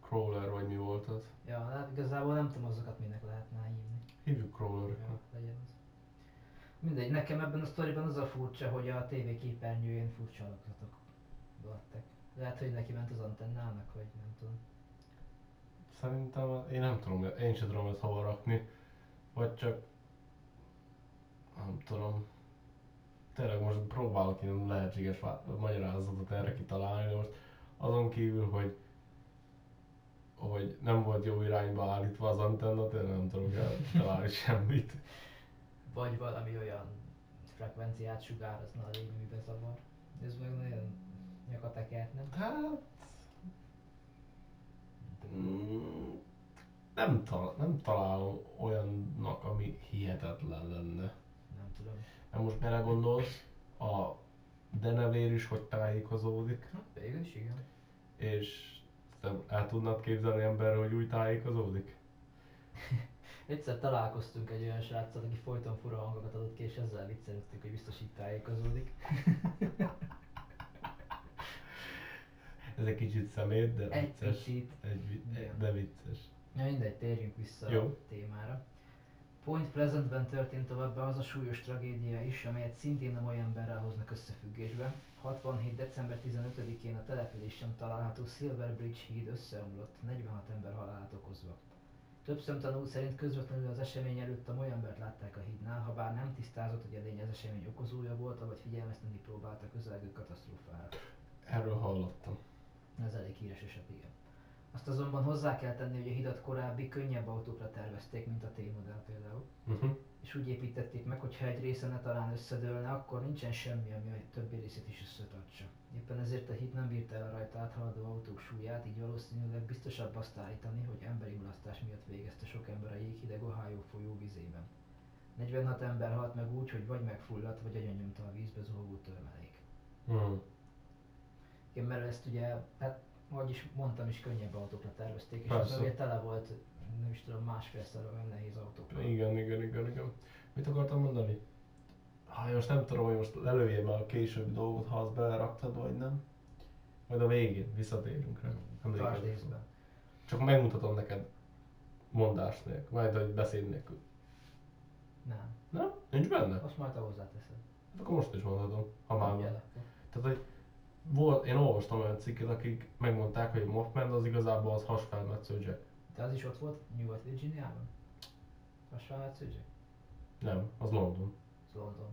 crawler, vagy mi volt az. Ja, hát igazából nem tudom azokat minek lehetne hívni. Hívjuk crawlernek. Ja, legyen az. Mindegy, nekem ebben a sztoriban az a furcsa, hogy a TV képernyőjén furcsa alakzatok lettek. Lehet, hogy neki ment az antennának, vagy nem tudom. Szerintem, én nem tudom, én sem tudom ezt hova rakni. Vagy csak... Nem tudom. Tényleg most próbálok ilyen lehetséges magyarázatot erre kitalálni, de most azon kívül, hogy hogy nem volt jó irányba állítva az antenna, tényleg nem tudok találni semmit. Vagy valami olyan frekvenciát sugározna a lény, amiben zavar. Ez meg nagyon nyakatekert, nem? Hát... mm, Nem, tal- nem találom olyannak, ami hihetetlen lenne. Nem tudom. Ha most belegondolsz, a denevér is hogy tájékozódik, Hát végül is igen. és te el tudnád képzelni emberre, hogy úgy tájékozódik? *laughs* Egyszer találkoztunk egy olyan sráccal, aki folyton fura hangokat adott ki, és ezzel viccelődtünk, hogy biztos itt tájékozódik. *laughs* Ez egy kicsit szemét, de Egy vicces. kicsit. Egy, de vicces. Na mindegy, térjünk vissza Jó. a témára. Point Pleasantben történt továbbá az a súlyos tragédia is, amelyet szintén a mai emberrel hoznak összefüggésbe. 67. december 15-én a településen található Silver Bridge híd összeomlott, 46 ember halálát okozva. Több szemtanú szerint közvetlenül az esemény előtt a Molyambert látták a hídnál, ha bár nem tisztázott, hogy a lény az esemény okozója volt, vagy figyelmeztetni próbálta a közelgő katasztrófára. Erről hallottam. Ez elég híres eset, igen. Azt azonban hozzá kell tenni, hogy a hidat korábbi, könnyebb autókra tervezték, mint a T-modell például. Uh-huh. És úgy építették meg, hogy ha egy része ne talán összedőlne, akkor nincsen semmi, ami a többi részét is összetartsa. Éppen ezért a híd nem bírta el a rajta áthaladó autók súlyát, így valószínűleg biztosabb azt állítani, hogy emberi mulasztás miatt végezte sok ember a jéghideg Ohio folyó vizében. 46 ember halt meg úgy, hogy vagy megfulladt, vagy agyonnyomta a vízbe zuhogó törmelék. Hmm. Igen, mert ezt ugye, hát ahogy is mondtam is, könnyebb autókra tervezték, és Persze. az ugye tele volt, nem is tudom, másfélszer olyan nehéz autókkal. Igen, igen, igen, igen. Mit akartam mondani? Ha most nem tudom, hogy most lelőjem a későbbi dolgot, ha azt beleraktad, vagy nem. Majd a végén visszatérünk rá. Észben. Csak megmutatom neked mondás nélkül, majd hogy beszéd nélkül. Nem. Nem? Nincs benne? Azt majd te hozzáteszed. Hát akkor most is mondhatom, ha már van. Tehát, hogy volt, én olvastam olyan cikket, akik megmondták, hogy Mothman az igazából az hasfelmetsző Jack. De az is ott volt Nyugat-Virginiában? Hasonlátszó Jack? Nem, az London. Az London.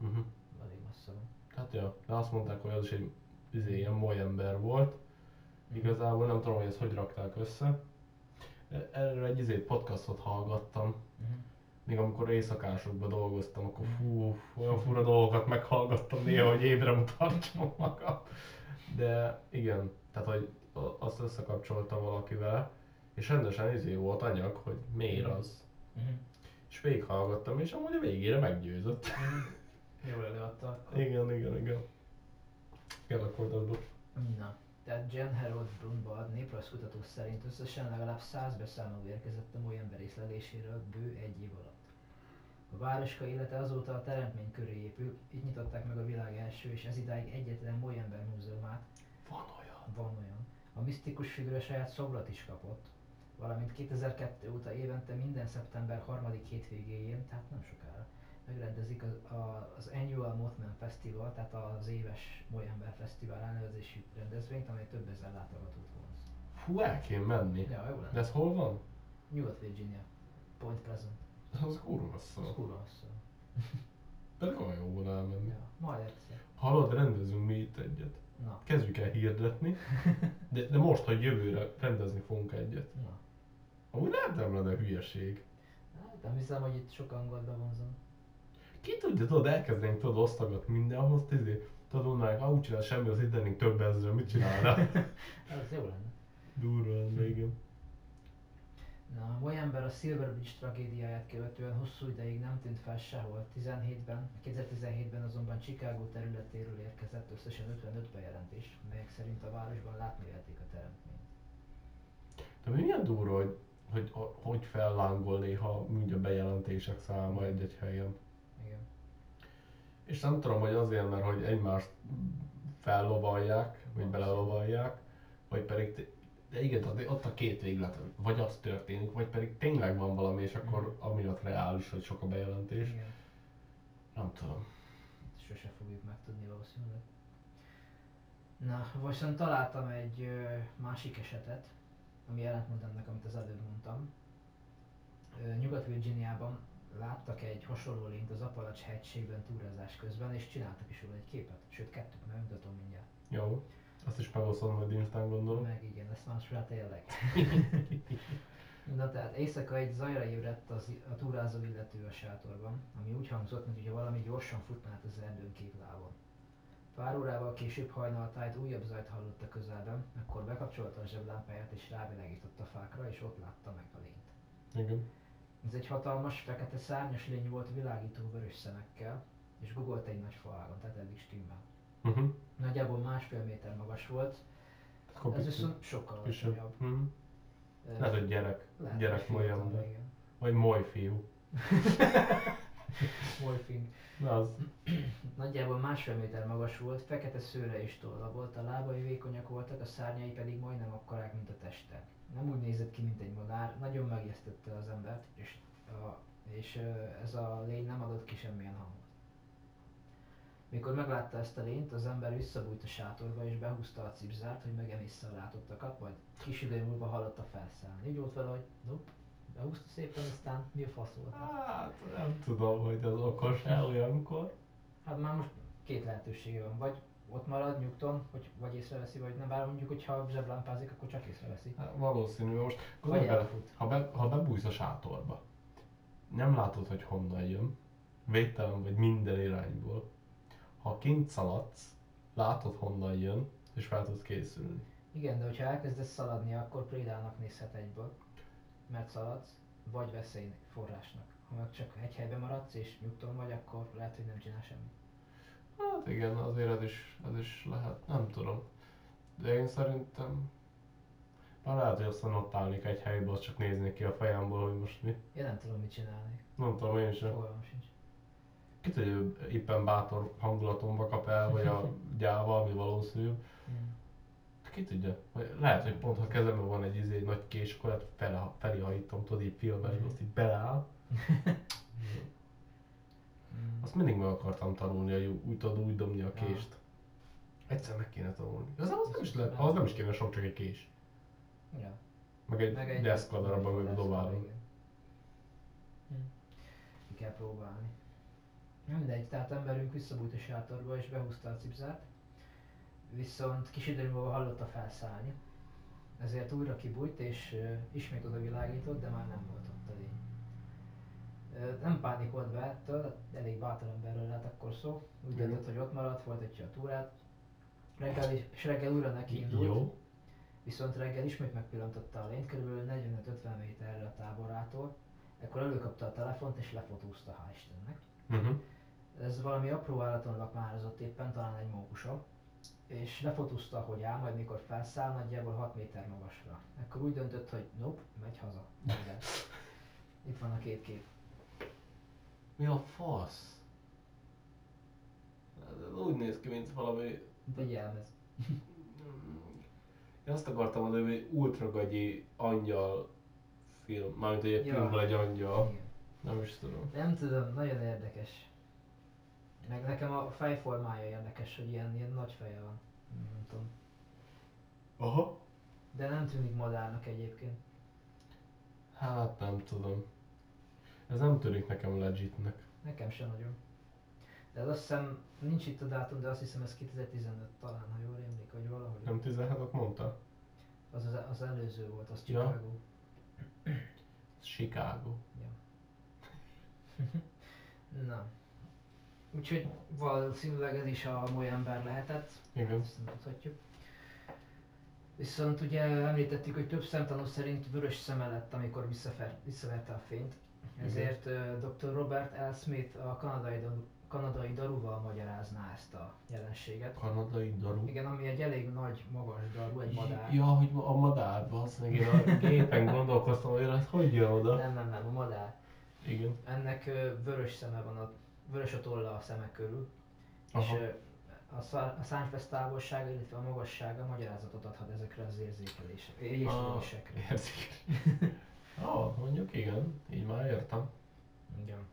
Uh-huh. Elég messze van. Hát ja, de azt mondták, hogy az is egy izé, ilyen moly ember volt. Igazából nem tudom, hogy ezt hogy rakták össze. Erről egy izé podcastot hallgattam, Mhm. Még amikor éjszakásokban dolgoztam, akkor fú, olyan fura dolgokat meghallgattam néha, hogy ébre mutattam magam. De igen, tehát hogy azt összekapcsoltam valakivel, és rendesen izé volt anyag, hogy miért az. Mhm. És végighallgattam, és amúgy a végére meggyőzött. Jól előadta akkor. igen, igen, igen. Kérlek, folytasd be. Na, tehát Jen Harold Brunbard néprajzkutató szerint összesen legalább 100 beszámoló érkezett a Molyember észleléséről bő egy év alatt. A városka élete azóta a teremtmény köré épül, így nyitották meg a világ első és ez idáig egyetlen Molyember múzeumát, Van olyan. van olyan. A misztikus figura saját szobrot is kapott, valamint 2002 óta évente minden szeptember harmadik hétvégéjén, tehát nem sokára, megrendezik az, a, az Annual Mothman Festival, tehát az éves Molyember Fesztivál elnevezésű rendezvényt, amely több ezer látogatót vonz. Fú, el kéne menni. Ja, jó De lenne. ez hol van? Nyugat-Virginia. Point Pleasant. Az kurva szó. Az kurva hosszú. Pedig olyan jó volna elmenni. Ja, majd egyszer. Hallod, rendezünk mi itt egyet. Na, Kezdjük el hirdetni, de, de most, hogy jövőre rendezni fogunk egyet. na. Amúgy lehet nem lenne hülyeség. Hát nem hiszem, hogy itt sok angolt bevonzom. Ki tudja, tudod, elkezdenénk tudod osztogatni mindenhoz, izé, tudod, mondanánk, ha úgy csinál semmi, az itt lennénk több ezre, mit csinálna? *laughs* Ez jó lenne. Durva lenne, igen. Na, a Molyember a Silver Bridge tragédiáját követően hosszú ideig nem tűnt fel sehol. 17-ben, 2017-ben azonban Chicago területéről érkezett összesen 55 bejelentés, melyek szerint a városban látni lehetik a teremtményt. De milyen durva, hogy, hogy, hogy fellángol néha úgy a bejelentések száma egy-egy helyen. Igen. És nem tudom, hogy azért, mert hogy egymást fellovalják, vagy belelovalják, vagy pedig, de igen, tehát ott a két véglet, vagy az történik, vagy pedig tényleg van valami, és akkor amiatt reális, hogy sok a bejelentés. Igen. Nem tudom. Sose fogjuk megtudni valószínűleg. Na, viszont találtam egy ö, másik esetet, ami ellentmond ennek, amit az előbb mondtam. Nyugat-Virginiában láttak egy hasonló lényt az Apalacs hegységben túrázás közben, és csináltak is róla egy képet, sőt kettőt, mert megmutatom mindjárt. Jó. Azt is megosztom majd Instán gondolom. Meg igen, ezt másra tényleg. *laughs* Na tehát éjszaka egy zajra ébredt az, a túrázó illető a sátorban, ami úgy hangzott, mint hogyha valami gyorsan futna át az erdőn két lábon. Pár órával később hajnaltájt újabb zajt hallott a közelben, akkor bekapcsolta a zseblámpáját és rávilágított a fákra, és ott látta meg a lényt. Igen. Ez egy hatalmas, fekete szárnyas lény volt világító vörös szemekkel, és gugolt egy nagy faágon, tehát eddig stimmel. Uh-huh. Nagyjából másfél méter magas volt, Akkor ez viszont sokkal alacsonyabb. Uh-huh. Lehet, hogy gyerek. Lehet, gyerek igen. Vagy moly fiú. *laughs* Morphing. Na az. *clears throat* Nagyjából másfél méter magas volt, fekete szőre és tolla volt, a lábai vékonyak voltak, a szárnyai pedig majdnem akkorák, mint a teste. Nem úgy nézett ki, mint egy madár, nagyon megjesztette az embert, és, a, és ez a lény nem adott ki semmilyen hangot. Mikor meglátta ezt a lényt, az ember visszabújt a sátorba és behúzta a cipzárt, hogy megemészze a látottakat, majd kis idő múlva hallotta felszállni. Úgy volt vele, hogy nope, behúzta szépen, aztán mi a fasz volt? Hát nem tudom, hogy az okos el olyankor. Hát már most két lehetősége van, vagy ott marad nyugton, hogy vagy észreveszi, vagy nem, bár mondjuk, hogy ha zseblámpázik, akkor csak észreveszi. Hát valószínű, most Vagy bele, ha, be, ha bebújsz a sátorba, nem látod, hogy honnan jön, védtelen vagy minden irányból. Ha kint szaladsz, látod honnan jön, és fel tudsz készülni. Igen, de hogyha elkezdesz szaladni, akkor prédának nézhet egyből, mert szaladsz, vagy veszély forrásnak. Ha meg csak egy helyben maradsz és nyugton vagy, akkor lehet, hogy nem csinál semmit. Hát igen, azért ez is, ez is lehet, nem tudom. De én szerintem... Már lehet, hogy aztán ott állnék egy helyben, csak néznék ki a fejemből, hogy most mi. Én nem tudom, mit csinálni. Nem tudom, én sem. Fogalmam sincs. Ki tudja, hogy éppen bátor hangulatomba kap el, vagy a *laughs* gyáva, ami valószínű. Mm. Ki tudja? Lehet, hogy pont ha kezemben van egy izé, egy nagy kés, akkor lehet fele, felé hajítom, tudod, így filmesben, azt így beleáll. Mm. *laughs* Azt mindig meg akartam tanulni, hogy úgy tudod úgy dobni a kést. Egyszer meg kéne tanulni. Az, az nem is lehet, az nem is kéne sok, csak egy kés. Ja. Meg egy, Meg egy deszkadarabban, meg dobálom. Ki kell próbálni. Mindegy, tehát emberünk visszabújt a sátorba és behúzta a cipzárt, viszont kis idő múlva hallotta felszállni. Ezért újra kibújt és uh, ismét oda világított, de már nem volt ott a lény. Ö, nem pánikolt be ettől, elég bátor emberről lehet akkor szó. Úgy döntött, hogy ott marad, folytatja a túrát. Reggel, és reggel újra neki indult. Jó. Viszont reggel ismét megpillantotta a lényt, kb. 45-50 méterre a táborától. Ekkor előkapta a telefont és lefotózta, hál' Istennek. Uh-huh. Ez valami apró állaton lakmározott éppen, talán egy mókusa. És lefotózta, hogy áll, majd mikor felszáll, nagyjából 6 méter magasra. Ekkor úgy döntött, hogy nope, megy haza. Minden. Itt van a két kép. Mi a fasz? Ez úgy néz ki, mint valami... Egy jelmez. *laughs* Én azt akartam mondani, hogy ultragagyi angyal film, mármint egy Ja. filmben egy angyal. Igen. Nem is tudom. Nem tudom, nagyon érdekes. Meg nekem a fejformája érdekes, hogy ilyen, ilyen nagy feje van. Nem tudom. Aha. De nem tűnik madárnak egyébként. Hát nem tudom. Ez nem tűnik nekem legitnek. Nekem sem nagyon. De ez azt hiszem, nincs itt a dátum, de azt hiszem ez 2015 talán, ha jól rémlik, vagy valahogy. Nem 16-ot mondta? Az, az, az előző volt, az Ja. Chicago. Chicago. *laughs* Na. Úgyhogy valószínűleg ez is a moly ember lehetett. Igen. Ezt nem tudhatjuk. Viszont ugye említettük, hogy több szemtanú szerint vörös szeme lett, amikor visszaverte a fényt. Ezért uh, dr. Robert L. Smith a kanadai, kanadai daruval magyarázná ezt a jelenséget. Kanadai daru. Igen, ami egy elég nagy, magas daru, egy madár. Ja, hogy a madár, bassz én a gépen gondolkoztam, hogy ez hogy jön oda. Nem, nem, nem, a madár. Igen. Ennek vörös szeme van, a, vörös a tolla a szemek körül. És Aha. ö, a, a szárnyfesz távolsága, illetve a magassága magyarázatot adhat ezekre az érzékelésekre. Ah, érzékelésekre. Érzik. Ah, mondjuk igen, így már értem. Igen.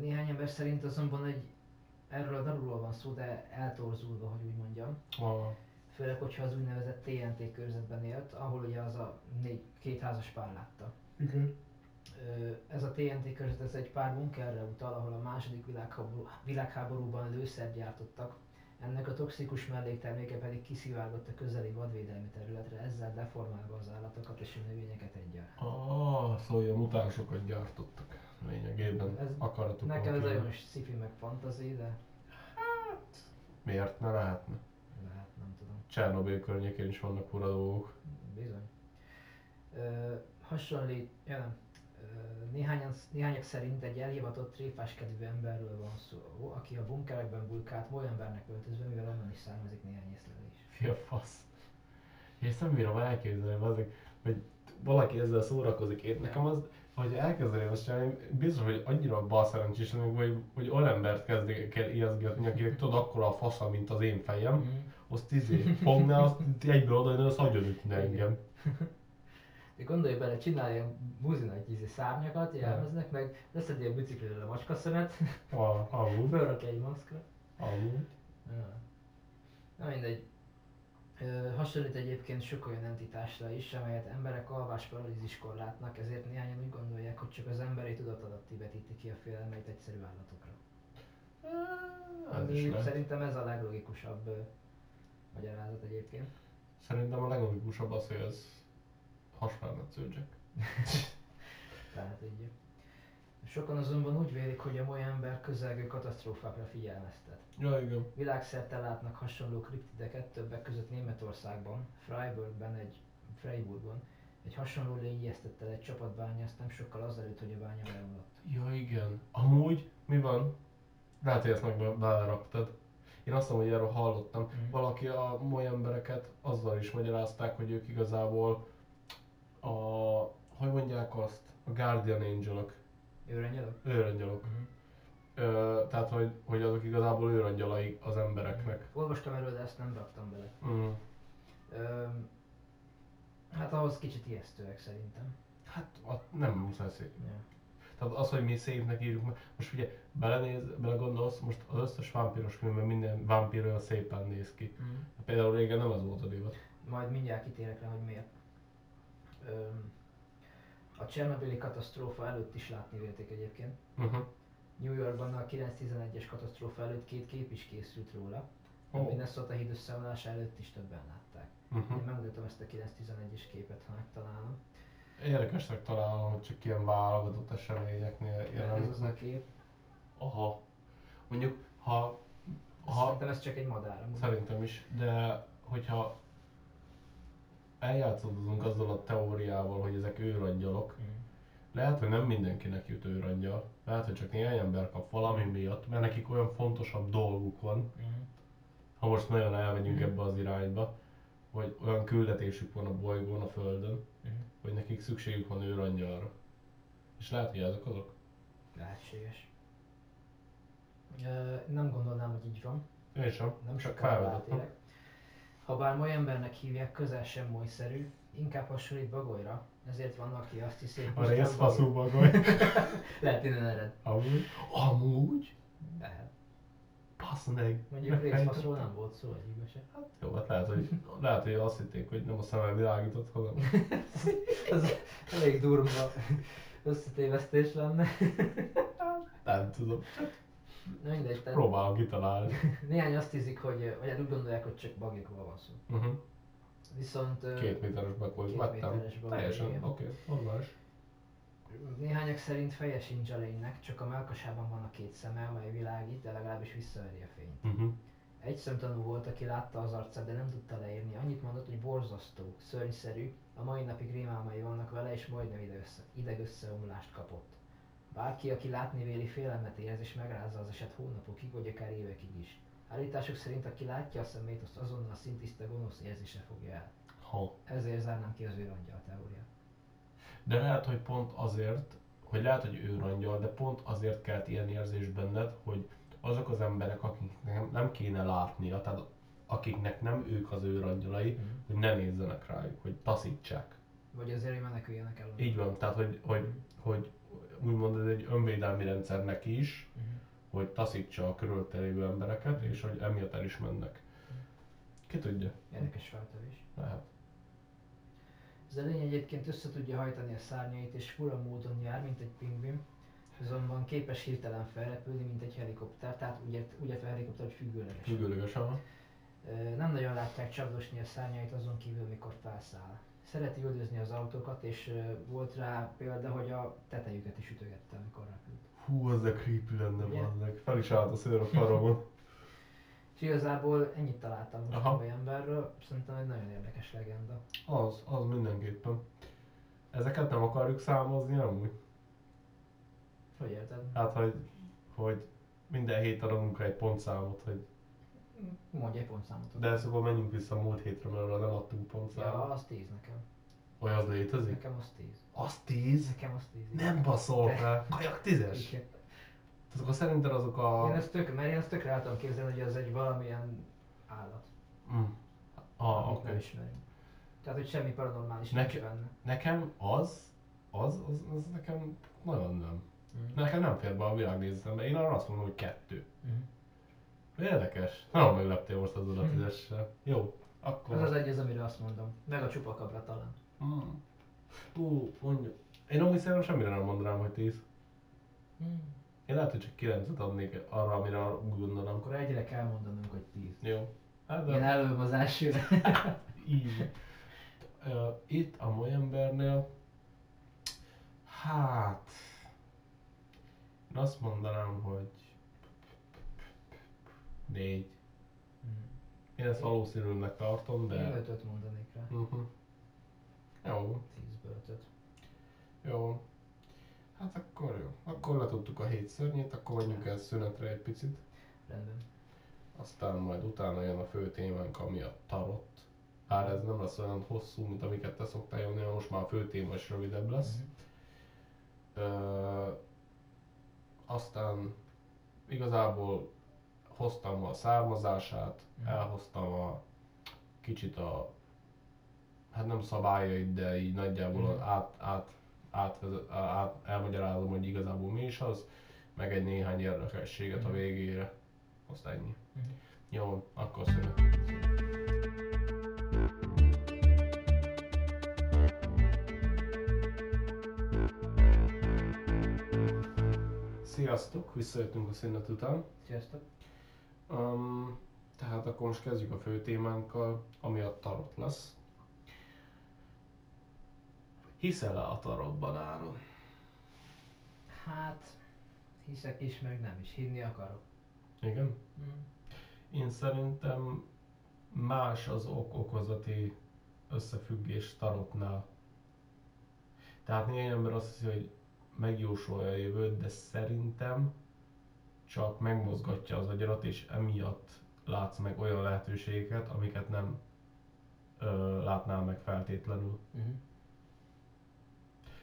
Néhány ember szerint azonban egy erről a daruról van szó, de eltorzulva, hogy úgy mondjam. Ah, Főleg, hogyha az úgynevezett TNT körzetben élt, ahol ugye az a négy, két házas pár látta. igen. Ez a TNT körzet ez egy pár bunkerre utal, ahol a második világháború, világháborúban lőszert gyártottak. Ennek a toxikus mellékterméke pedig kiszivárgott a közeli vadvédelmi területre, ezzel deformálva az állatokat és a növényeket egyaránt. Ah, szóval a mutánsokat gyártottak lényegében Ez- akaratuk. Nekem ez nagyon sci meg fantasy, de Miért ne lehetne? lehet, nem tudom. Csernobyl környékén is vannak fura dolgok. Bizony. Ö, hasonlít, ja nem. Néhányan, néhányak szerint egy elhivatott tréfáskedvű emberről van szó, aki a bunkerekben bulkált embernek öltözve, mivel onnan is származik néhány észlelés. Fia fasz. És ezt nem bírom elképzelni, azok, hogy valaki ezzel szórakozik. Én nekem az, hogy elkezdeném azt csinálni, biztos, hogy annyira bal szerencsés lennék, hogy, hogy olyan embert kezdek el ijeszgetni, akinek tudod akkora a fasza, mint az én fejem, Mhm. azt izé fogná, azt egyből oda, az agyon ütne engem. *laughs* De gondolj bele, csinálj ilyen buzi nagy ízi szárnyakat, jelmeznek, meg leszed ilyen bicikliről a macskaszemet, amúgy, *laughs* fölrak egy maszkra. amúgy. Ja. Na mindegy. Ö, hasonlít egyébként sok olyan entitásra is, amelyet emberek alvásparalíziskor látnak, ezért néhányan úgy gondolják, hogy csak az emberi tudat alatti vetíti ki a félelmeit egyszerű állatokra. Ez Ami szerintem ez a leglogikusabb ö, magyarázat egyébként. Szerintem a leglogikusabb az, hogy ez hasfelmetsződzsek. Tehát *laughs* így. Sokan azonban úgy vélik, hogy a mai ember közelgő katasztrófákra figyelmeztet. Ja, igen. Világszerte látnak hasonló kriptideket, többek között Németországban, Freiburgban egy, Freiburgban egy hasonló lény ijesztette le egy csapatbányászt nem sokkal azelőtt, hogy a bánya leomlott. Ja, igen. Amúgy, mi van? Lehet, hogy ezt meg be- beleraktad. Én azt mondom, hogy erről hallottam. Mhm. Valaki a mai embereket azzal is magyarázták, hogy ők igazából a, hogy mondják azt, a Guardian Angelok, Őröngyelök? őrangyalok. Ö, tehát, hogy, hogy azok igazából őrangyalai az embereknek. Olvastam erről, de ezt nem raktam bele. Mm. Öm, hát ahhoz kicsit ijesztőek szerintem. Hát a- nem muszáj szép. Ja. Tehát az, hogy mi szépnek írjuk meg, most ugye belenéz, belegondolsz, most az összes vámpíros filmben minden vámpír olyan szépen néz ki. Mhm. Például régen nem ez volt a divat. Majd mindjárt kitérek rá, hogy miért. A Csernobili katasztrófa előtt is látni vélték egyébként. Uh-huh. New Yorkban a 911-es katasztrófa előtt két kép is készült róla. A Ó. Minnesota híd összeomlása előtt is többen látták. Uh-huh. Én megmutatom ezt a 911-es képet, ha megtalálom. Érdekesnek találom, hogy csak ilyen válogatott eseményeknél Ez az a kép. Aha. Mondjuk, ha, ha Szerintem ez csak egy madár. szerintem is, de hogyha eljátszódunk azzal a teóriával, hogy ezek őrangyalok, Mhm. lehet, hogy nem mindenkinek jut őrangyal, lehet, hogy csak néhány ember kap valami miatt, mert nekik olyan fontosabb dolguk van, Mhm. ha most nagyon elmegyünk Mhm. ebbe az irányba, hogy olyan küldetésük van a bolygón, a Földön, Mhm. hogy nekik szükségük van őrangyalra. És lehet, hogy ezek azok. Lehetséges. Ö, nem gondolnám, hogy így van. Én sem. Nem Csak sokkal rátérek. Habár mai embernek hívják, közel sem molyszerű, inkább hasonlít bagolyra, ezért van, aki azt hiszi, hogy A pusztán részfaszú bagoly. *laughs* Lehet innen ered. Amúgy? Amúgy? Lehet. Passz meg. Mondjuk részfaszról nem volt szó egyikbe se. Jó, hát lehet, hogy, lehet, hogy azt hitték, hogy nem a szemem világított, hanem *laughs* Ez elég durva összetévesztés lenne. nem tudom. Na mindegy, tehát Próbálom kitalálni. *laughs* néhány azt hiszik, hogy, vagy hát úgy gondolják, hogy csak bagyokról van szó. Uh-huh. Viszont Két méteres bagoly. Két Vettem. Teljesen, oké, okay, normális. Néhányak szerint feje sincs a lénynek, csak a melkasában van a két szeme, amely világít, de legalábbis visszaveri a fényt. Uh-huh. Egy szemtanú volt, aki látta az arcát, de nem tudta leírni. Annyit mondott, hogy borzasztó, szörnyszerű, a mai napig rémálmai vannak vele, és majdnem idegössze, idegösszeomlást kapott. Bárki, aki látni véli félelmet érez és megrázza az eset hónapokig, vagy akár évekig is. Állítások szerint, aki látja a szemét, azt azonnal a szintiszta gonosz érzése fogja el. Ha. Ezért zárnám ki az őrangyal teóriát. De lehet, hogy pont azért, hogy lehet, hogy őrangyal, de pont azért kelt ilyen érzés benned, hogy azok az emberek, akiknek nem, nem kéne látnia, tehát akiknek nem ők az őrangyalai, hogy ne nézzenek rájuk, hogy taszítsák. Vagy azért, hogy meneküljenek el. Így van, tehát hogy, hogy, hogy úgymond ez egy önvédelmi rendszer neki is, Mhm. hogy taszítsa a körülötte lévő embereket, és hogy emiatt el is mennek. Ki tudja? Érdekes feltevés. Lehet. Ez a lény egyébként össze tudja hajtani a szárnyait és fura módon jár, mint egy pingvin, azonban képes hirtelen felrepülni, mint egy helikopter, tehát úgy, ért, úgy értve a helikopter, hogy függőleges. Függőleges, aha. Nem nagyon látják csapdosni a szárnyait azon kívül, mikor felszáll. Szereti üldözni az autókat, és volt rá példa, hogy a tetejüket is ütögette, amikor repült. Hú, az de creepy lenne, bazdmeg. Fel is állt a szőr a faromon. *laughs* *laughs* És igazából ennyit találtam most Aha. a emberről, szerintem egy nagyon érdekes legenda. Az, az mindenképpen. Ezeket nem akarjuk számozni amúgy? Hogy érted? Hát, hogy, hogy minden héten adunk egy pontszámot, hogy Mondj egy pontszámot. de szóval menjünk vissza a múlt hétre, mert arra nem adtunk Ja, pontszámot. az 10 nekem. Olyan az létezik? Nekem az 10. Az 10? Nekem az 10. Nem baszol fel. Kajak 10-es? Igen. Azok a szerinted azok a... Én ezt tök, mert én ezt tökre el tudom képzelni, hogy az egy valamilyen állat, Mm. Ah, oké. nem ismerünk. Tehát, hogy semmi paranormális Neki- nincs benne. Nekem az, az, az, az nekem nagyon nem. Mhm. Nekem nem fér be a világnézetembe. Én arra azt mondom, hogy kettő. Mhm. Érdekes. Nagyon megleptél most az a tízessel. Jó, akkor... Az az egy az, amire azt mondom. Meg a csupakabra talán. Mm. Ú, mondja. Én amúgy szerintem semmire nem mondanám, hogy 10. Én lehet, hogy csak 9-et adnék arra, amire gondolom. Akkor egyre kell mondanunk, hogy 10. Jó. Hát Én előbb az elsőre. *laughs* így. Itt a mai embernél, hát, én azt mondanám, hogy négy. Én ezt valószínűnek tartom, Én de... ötöt mondanék rá. Uh-huh. Jó, 10-ből ötöt. jó. Hát akkor jó. Akkor letudtuk a hét szörnyét, akkor menjünk el szünetre egy picit. Rendben. Aztán majd utána jön a fő témánk, ami a tarot. Bár ez nem lesz olyan hosszú, mint amiket te szoktál jönni, most már a fő téma is rövidebb lesz. Mhm. Ö, aztán igazából hoztam a származását, Mhm. elhoztam a kicsit a, hát nem szabályait, de így nagyjából az át, át, át, át, elmagyarázom, hogy igazából mi is az, meg egy néhány érdekességet a Mhm. végére. Azt ennyi. Jó, akkor szünet. Sziasztok, visszajöttünk a szünet után. Sziasztok. Um, tehát akkor most kezdjük a fő témánkkal, ami a tarot lesz. Hiszel-e a tarotban, Áron? Hát, hiszek is, meg nem is. Hinni akarok. Igen? Mhm. Én szerintem más az ok-okozati összefüggés tarotnál. Tehát néhány ember azt hiszi, hogy megjósolja a jövőt, de szerintem csak megmozgatja az agyarat, és emiatt látsz meg olyan lehetőségeket, amiket nem ö, látnál meg feltétlenül. Mhm.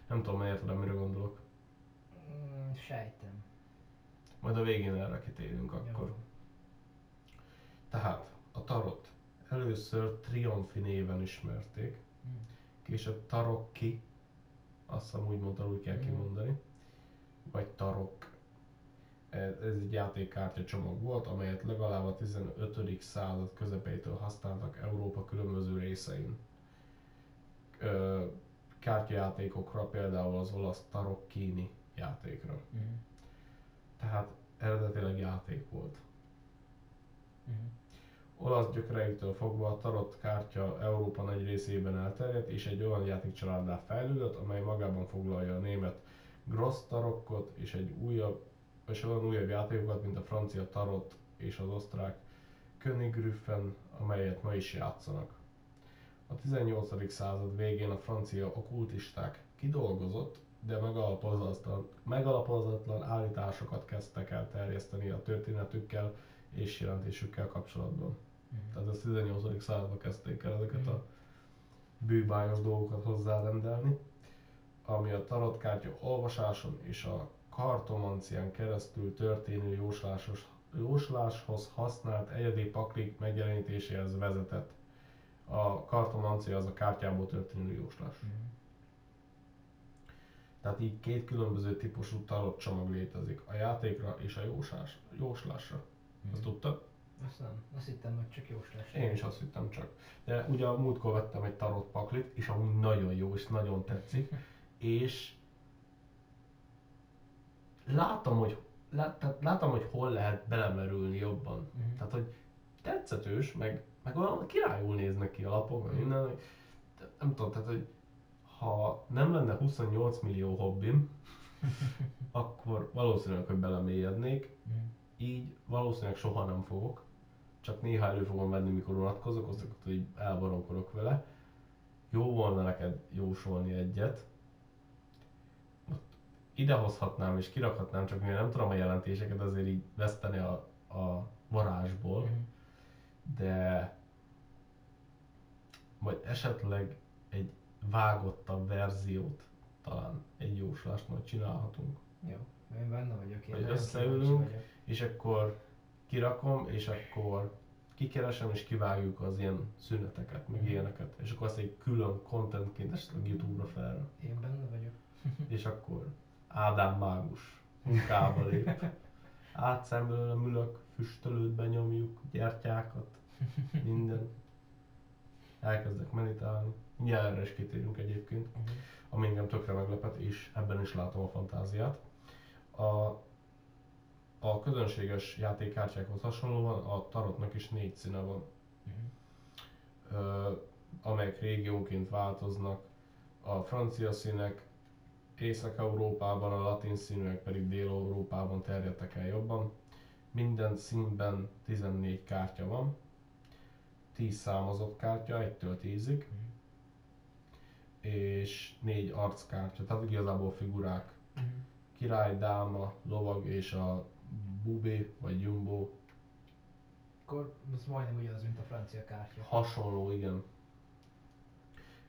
Nem tudom, miért tudom, mire gondolok. Mm, Sejtem. Majd a végén erre kitérünk akkor. Jó. Tehát a tarot először Triomfi néven ismerték, Mhm. később Tarokki, azt hiszem úgy mondta, úgy kell Mhm. kimondani, vagy Tarok. Ez egy játékkártya csomag volt, amelyet legalább a 15. század közepétől használtak Európa különböző részein. Kártyajátékokra, például az olasz Tarokkini játékra. Mhm. Tehát eredetileg játék volt. Mhm. Olasz gyökereitől fogva a tarot kártya Európa nagy részében elterjedt, és egy olyan játékcsaláddá fejlődött, amely magában foglalja a német Gross tarokkot és egy újabb, és olyan újabb játékokat, mint a francia tarot és az osztrák Königgriffen, amelyet ma is játszanak. A 18. század végén a francia okkultisták kidolgozott, de megalapozatlan, megalapozatlan állításokat kezdtek el terjeszteni a történetükkel és jelentésükkel kapcsolatban. Mhm. Tehát a 18. században kezdték el ezeket a bűbájos dolgokat hozzárendelni, ami a tarotkártya olvasáson és a kartomancián keresztül történő jóslásos, jósláshoz használt egyedi paklik megjelenítéséhez vezetett. A kartomancia az a kártyából történő jóslás. Mhm. Tehát így két különböző típusú tarot csomag létezik, a játékra és a jóslás, jóslásra. Ezt tudtad? Azt nem. Azt hittem, hogy csak jóslás. Én is azt hittem csak. De ugye a múltkor vettem egy tarot paklit, és amúgy nagyon jó, és nagyon tetszik. *laughs* És látom, hogy, lát, tehát látom, hogy hol lehet belemerülni jobban. Mhm. Tehát, hogy tetszetős, meg, meg olyan királyul néznek ki a lapok, meg minden. De Nem tudom, tehát, hogy ha nem lenne 28 millió hobbim, *laughs* akkor valószínűleg, hogy belemélyednék, Mhm. így valószínűleg soha nem fogok, csak néha elő fogom venni, mikor unatkozok, azt akkor így elbaromkodok vele. Jó volna neked jósolni egyet. Idehozhatnám és kirakhatnám, csak mivel nem tudom a jelentéseket, azért így veszteni a, a varázsból, Mhm. de vagy esetleg egy vágottabb verziót talán egy jóslást majd csinálhatunk. Jó, én benne vagyok. Én nagyon összeülünk, vagyok. és akkor kirakom, és akkor kikeresem, és kivágjuk az ilyen szüneteket, meg Mhm. ilyeneket. És akkor azt egy külön contentként esetleg Youtube-ra fel. Én benne vagyok. És akkor Ádám mágus munkába lép. Átszemből mülök, füstölőt benyomjuk, gyertyákat, minden. Elkezdek meditálni. Mindjárt erre is kitérünk egyébként, ami engem tökre meglepet, és ebben is látom a fantáziát. A, a közönséges játékkártyákhoz hasonlóan a tarotnak is négy színe van, ö, amelyek régiónként változnak. A francia színek Észak-Európában, a latin színűek pedig Dél-Európában terjedtek el jobban. Minden színben 14 kártya van, 10 számozott kártya, 1-től 10-ig, és 4 arckártya, tehát igazából figurák. Király, dáma, lovag és a bubé vagy jumbo. Akkor ez majdnem ugyanaz, mint a francia kártya. Hasonló, igen.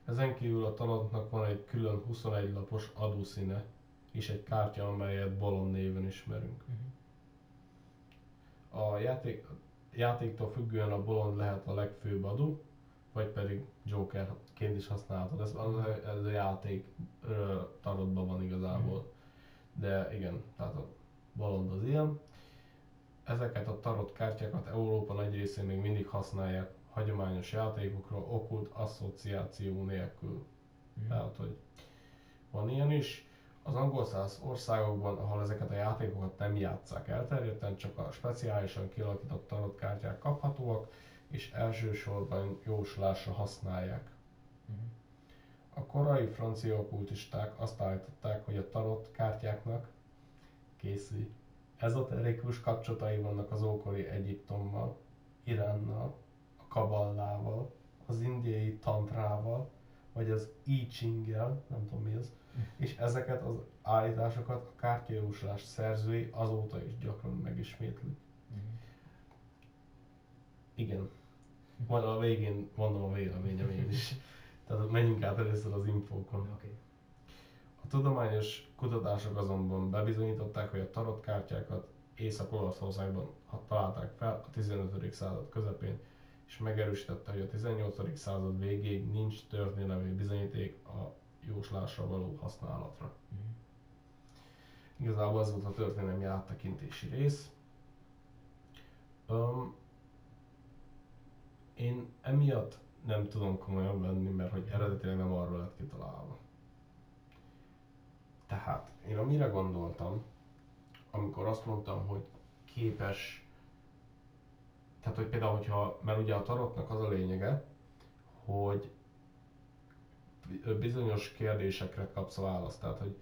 Ezen kívül a tanodnak van egy külön 21 lapos adószíne, és egy kártya, amelyet Bolon néven ismerünk. A játék, játéktól függően a bolond lehet a legfőbb adó, vagy pedig Jokerként is használhatod. Ez, ez a játék tarotban van igazából. De igen, tehát a bolond az ilyen. Ezeket a tarot kártyákat Európa nagy részén még mindig használják hagyományos játékokra, okkult asszociáció nélkül. Tehát, hogy van ilyen is. Az angol száz országokban, ahol ezeket a játékokat nem játszák elterjedten, csak a speciálisan kialakított tarotkártyák kaphatóak, és elsősorban jóslásra használják. A korai francia okkultisták azt állították, hogy a tarot kártyáknak készül. Ezoterikus kapcsolatai vannak az ókori Egyiptommal, Iránnal, kaballával, az indiai tantrával, vagy az I Ching-gel, nem tudom mi az, és ezeket az állításokat a kártyajóslás szerzői azóta is gyakran megismétlik. Igen. Majd a végén mondom a véleményem én is. Tehát menjünk át először az infókon. Oké. A tudományos kutatások azonban bebizonyították, hogy a tarotkártyákat Észak-Olaszországban találták fel a 15. század közepén, és megerősítette, hogy a 18. század végéig nincs történelmi bizonyíték a jóslásra való használatra. Igazából ez volt a történelmi áttekintési rész. Um, én emiatt nem tudom komolyan venni, mert hogy eredetileg nem arról lett kitalálva. Tehát én amire gondoltam, amikor azt mondtam, hogy képes, tehát hogy például, hogyha, mert ugye a tarotnak az a lényege, hogy bizonyos kérdésekre kapsz választ, tehát hogy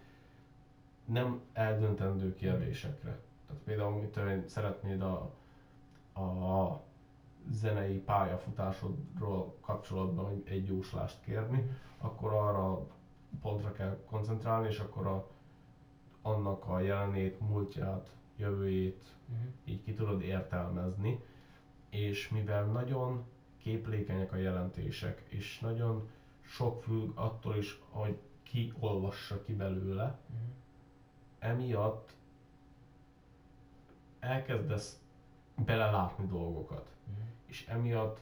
nem eldöntendő kérdésekre. Tehát például, mit én, szeretnéd a, a zenei pályafutásodról kapcsolatban egy- egy jóslást kérni, akkor arra pontra kell koncentrálni, és akkor a, annak a jelenét, múltját, jövőjét így ki tudod értelmezni, és mivel nagyon képlékenyek a jelentések, és nagyon sok függ attól is, hogy ki olvassa ki belőle, emiatt elkezdesz belelátni dolgokat, és emiatt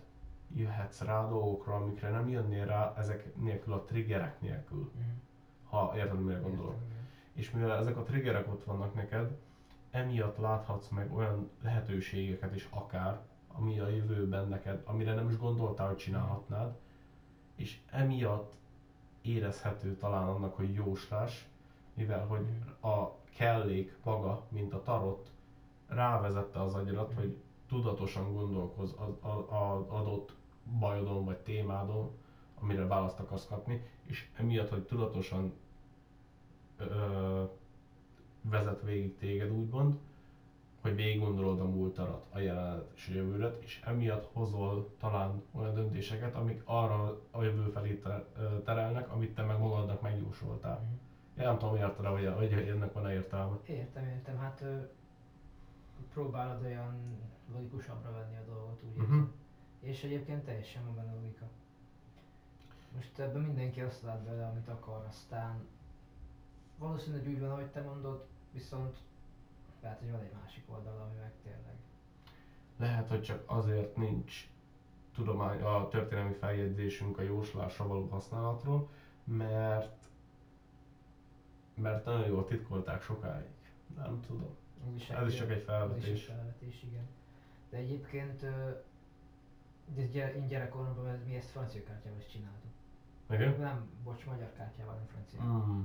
jöhetsz rá dolgokra, amikre nem jönnél rá ezek nélkül a triggerek nélkül, ha érted, mire gondolok. És mivel ezek a triggerek ott vannak neked, emiatt láthatsz meg olyan lehetőségeket is akár, ami a jövőben neked, amire nem is gondoltál, hogy csinálhatnád, és emiatt érezhető talán annak, hogy jóslás, mivel hogy a kellék maga, mint a tarot, rávezette az agyadat, hogy tudatosan gondolkoz az, az adott bajodon vagy témádon, amire választ akarsz kapni, és emiatt, hogy tudatosan ö, vezet végig téged úgymond, hogy végig gondolod a múltadat, a jelenet és a jövődet, és emiatt hozol talán olyan döntéseket, amik arra a jövő felé terelnek, amit te meg magadnak megjósoltál. Én nem tudom, érted hogy, hogy ennek van-e értelme. Értem, értem. Hát ö, próbálod olyan logikusabbra venni a dolgot, úgy érzem. És egyébként teljesen van benne logika. Most ebben mindenki azt lát bele, amit akar, aztán valószínűleg úgy van, ahogy te mondod, viszont lehet, hogy van egy másik oldal, ami meg tényleg. Lehet, hogy csak azért nincs tudomány, a történelmi feljegyzésünk a jóslásra való használatról, mert mert nagyon jól titkolták sokáig. Nem tudom. Ez is csak egy Ez is felvetés. egy felvetés, igen. De egyébként de gyere, én gyerekkoromban ez- mi ezt francia kártyával is csináltuk. Igen? Nem, bocs, magyar kártyával, nem francia. Mm.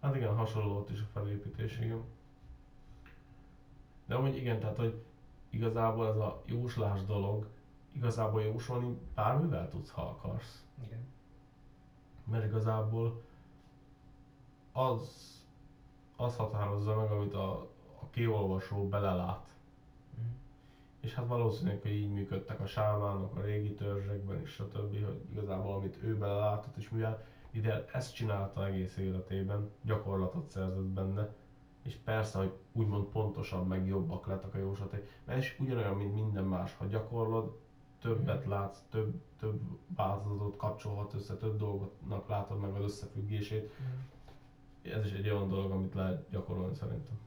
Hát igen, hasonló ott is a felépítés, igen. De amúgy igen, tehát hogy igazából ez a jóslás dolog, igazából jósolni bármivel tudsz, ha akarsz. Igen. Mert igazából az, az határozza meg, amit a, a kiolvasó belelát. Mhm. És hát valószínűleg, hogy így működtek a sámánok a régi törzsekben és stb., hogy igazából amit ő belelátott, és mivel, mivel ezt csinálta egész életében, gyakorlatot szerzett benne, és persze, hogy úgymond pontosabb, meg jobbak lettek a jóslatai, mert ez ugyanolyan, mint minden más, ha gyakorlod, többet látsz, több, több változatot kapcsolhat össze, több dolgoknak látod meg az összefüggését. Mhm. Ez is egy olyan dolog, amit lehet gyakorolni szerintem.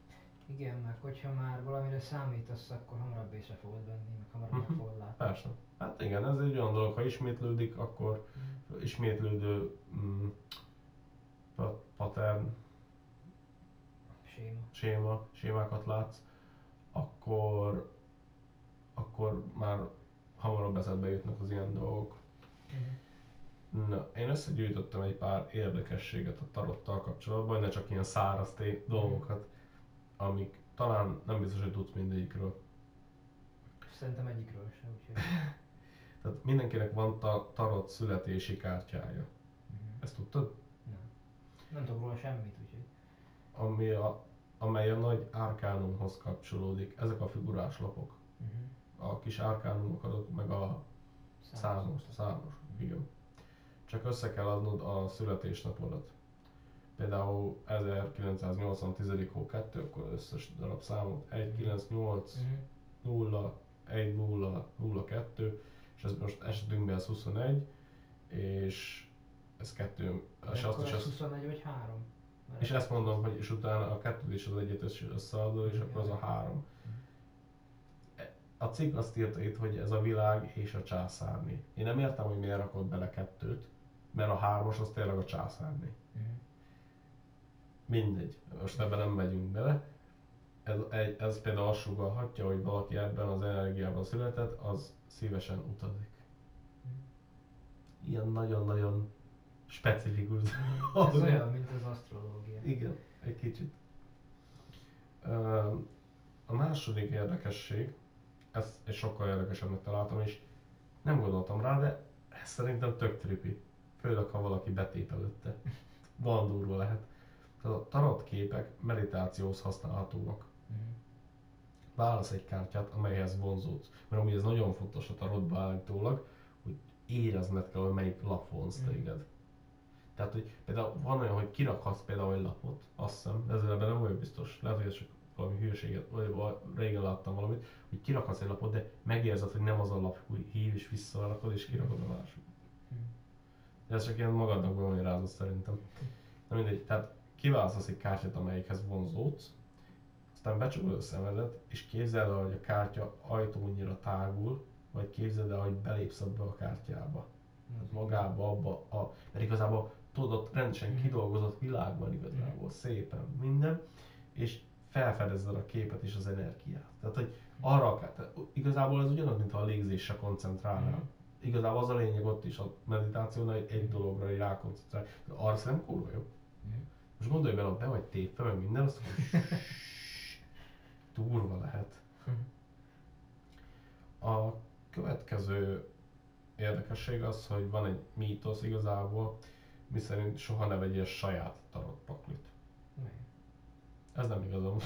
Igen, meg hogyha már valamire számítasz, akkor hamarabb észre fogod venni, meg hamarabb meg Mhm. fogod látni. Persze. Hát igen, ez egy olyan dolog, ha ismétlődik, akkor Mhm. ismétlődő mm, pa- pattern, Séma. séma, sémákat látsz, akkor, akkor már hamarabb eszedbe jutnak az ilyen dolgok. Mhm. Na, én összegyűjtöttem egy pár érdekességet a tarottal kapcsolatban, ne csak ilyen száraz té- dolgokat, amik talán nem biztos, hogy tudsz mindegyikről. Szerintem egyikről sem, úgyhogy... *laughs* Tehát mindenkinek van ta- tarot születési kártyája. Mhm. Ezt tudtad? Nem. Nem tudok róla semmit, úgyhogy... Ami a, amely a nagy árkánumhoz kapcsolódik. Ezek a figurás lapok. Uh-huh. A kis árkánumok adott, meg a számos, számos, igen. Csak össze kell adnod a születésnapodat. Például 1980 10. hó 2, akkor összes darab számot 1, 9, 8, Uh-huh. 0, 1, 0, 0, 2, és ez most esetünkben ez 21, és ez kettő, és azt is az azt 21 vagy 3? És ezt mondom, hogy és utána a kettőt és az egyet össze- összeadod, és akkor az a három. A cikk azt írta itt, hogy ez a világ és a császárné. Én nem értem, hogy miért rakott bele kettőt, mert a hármas az tényleg a császárné. Mindegy, most ebben nem megyünk bele. Ez, ez például azt sugalhatja, hogy valaki ebben az energiában született, az szívesen utazik. Ilyen nagyon-nagyon specifikus *laughs* Ez olyan, mint az asztrológia. Igen, egy kicsit. A második érdekesség, ezt egy sokkal érdekesebbnek találtam, és nem gondoltam rá, de ez szerintem tök trippy. Főleg, ha valaki betép előtte. Van durva lehet. Tehát a tarot képek meditációhoz használhatóak. Uh-huh. Válasz egy kártyát, amelyhez vonzódsz. Mert amúgy ez nagyon fontos a tarotban állítólag, hogy érezned kell, hogy melyik lap vonz Mhm. téged. Tehát, hogy például van olyan, hogy kirakhatsz például egy lapot, azt hiszem, ezzel ebben nem vagyok biztos, lehet, hogy ez csak valami hülyeséget, vagy régen láttam valamit, hogy kirakhatsz egy lapot, de megérzed, hogy nem az a lap, hogy hív és visszarakod, és kirakod a másik. De ez csak ilyen magadnak bemagyarázott szerintem. Na mindegy, tehát kiválasztasz egy kártyát, amelyikhez vonzódsz, aztán becsukod a szemedet, és képzeld el, hogy a kártya ajtónyira tágul, vagy képzeld el, hogy belépsz abba a kártyába. Tehát magába, abba a, mert igazából tudod, rendesen Mhm. kidolgozott világ van igazából, szépen minden, és felfedezed a képet és az energiát. Tehát, hogy arra akár, tehát igazából ez ugyanaz, mint a légzésre koncentrálnál. Mhm. Igazából az a lényeg ott is a meditációnál, hogy egy dologra így rákoncentrálni. De arra szerintem kurva jó. Mhm. Most gondolj bele, hogy be vagy tépve, meg minden, azt mondod, *laughs* durva lehet. A következő érdekesség az, hogy van egy mítosz igazából, miszerint soha ne vegyél saját tarot paklit. Nem. Ez nem igazam.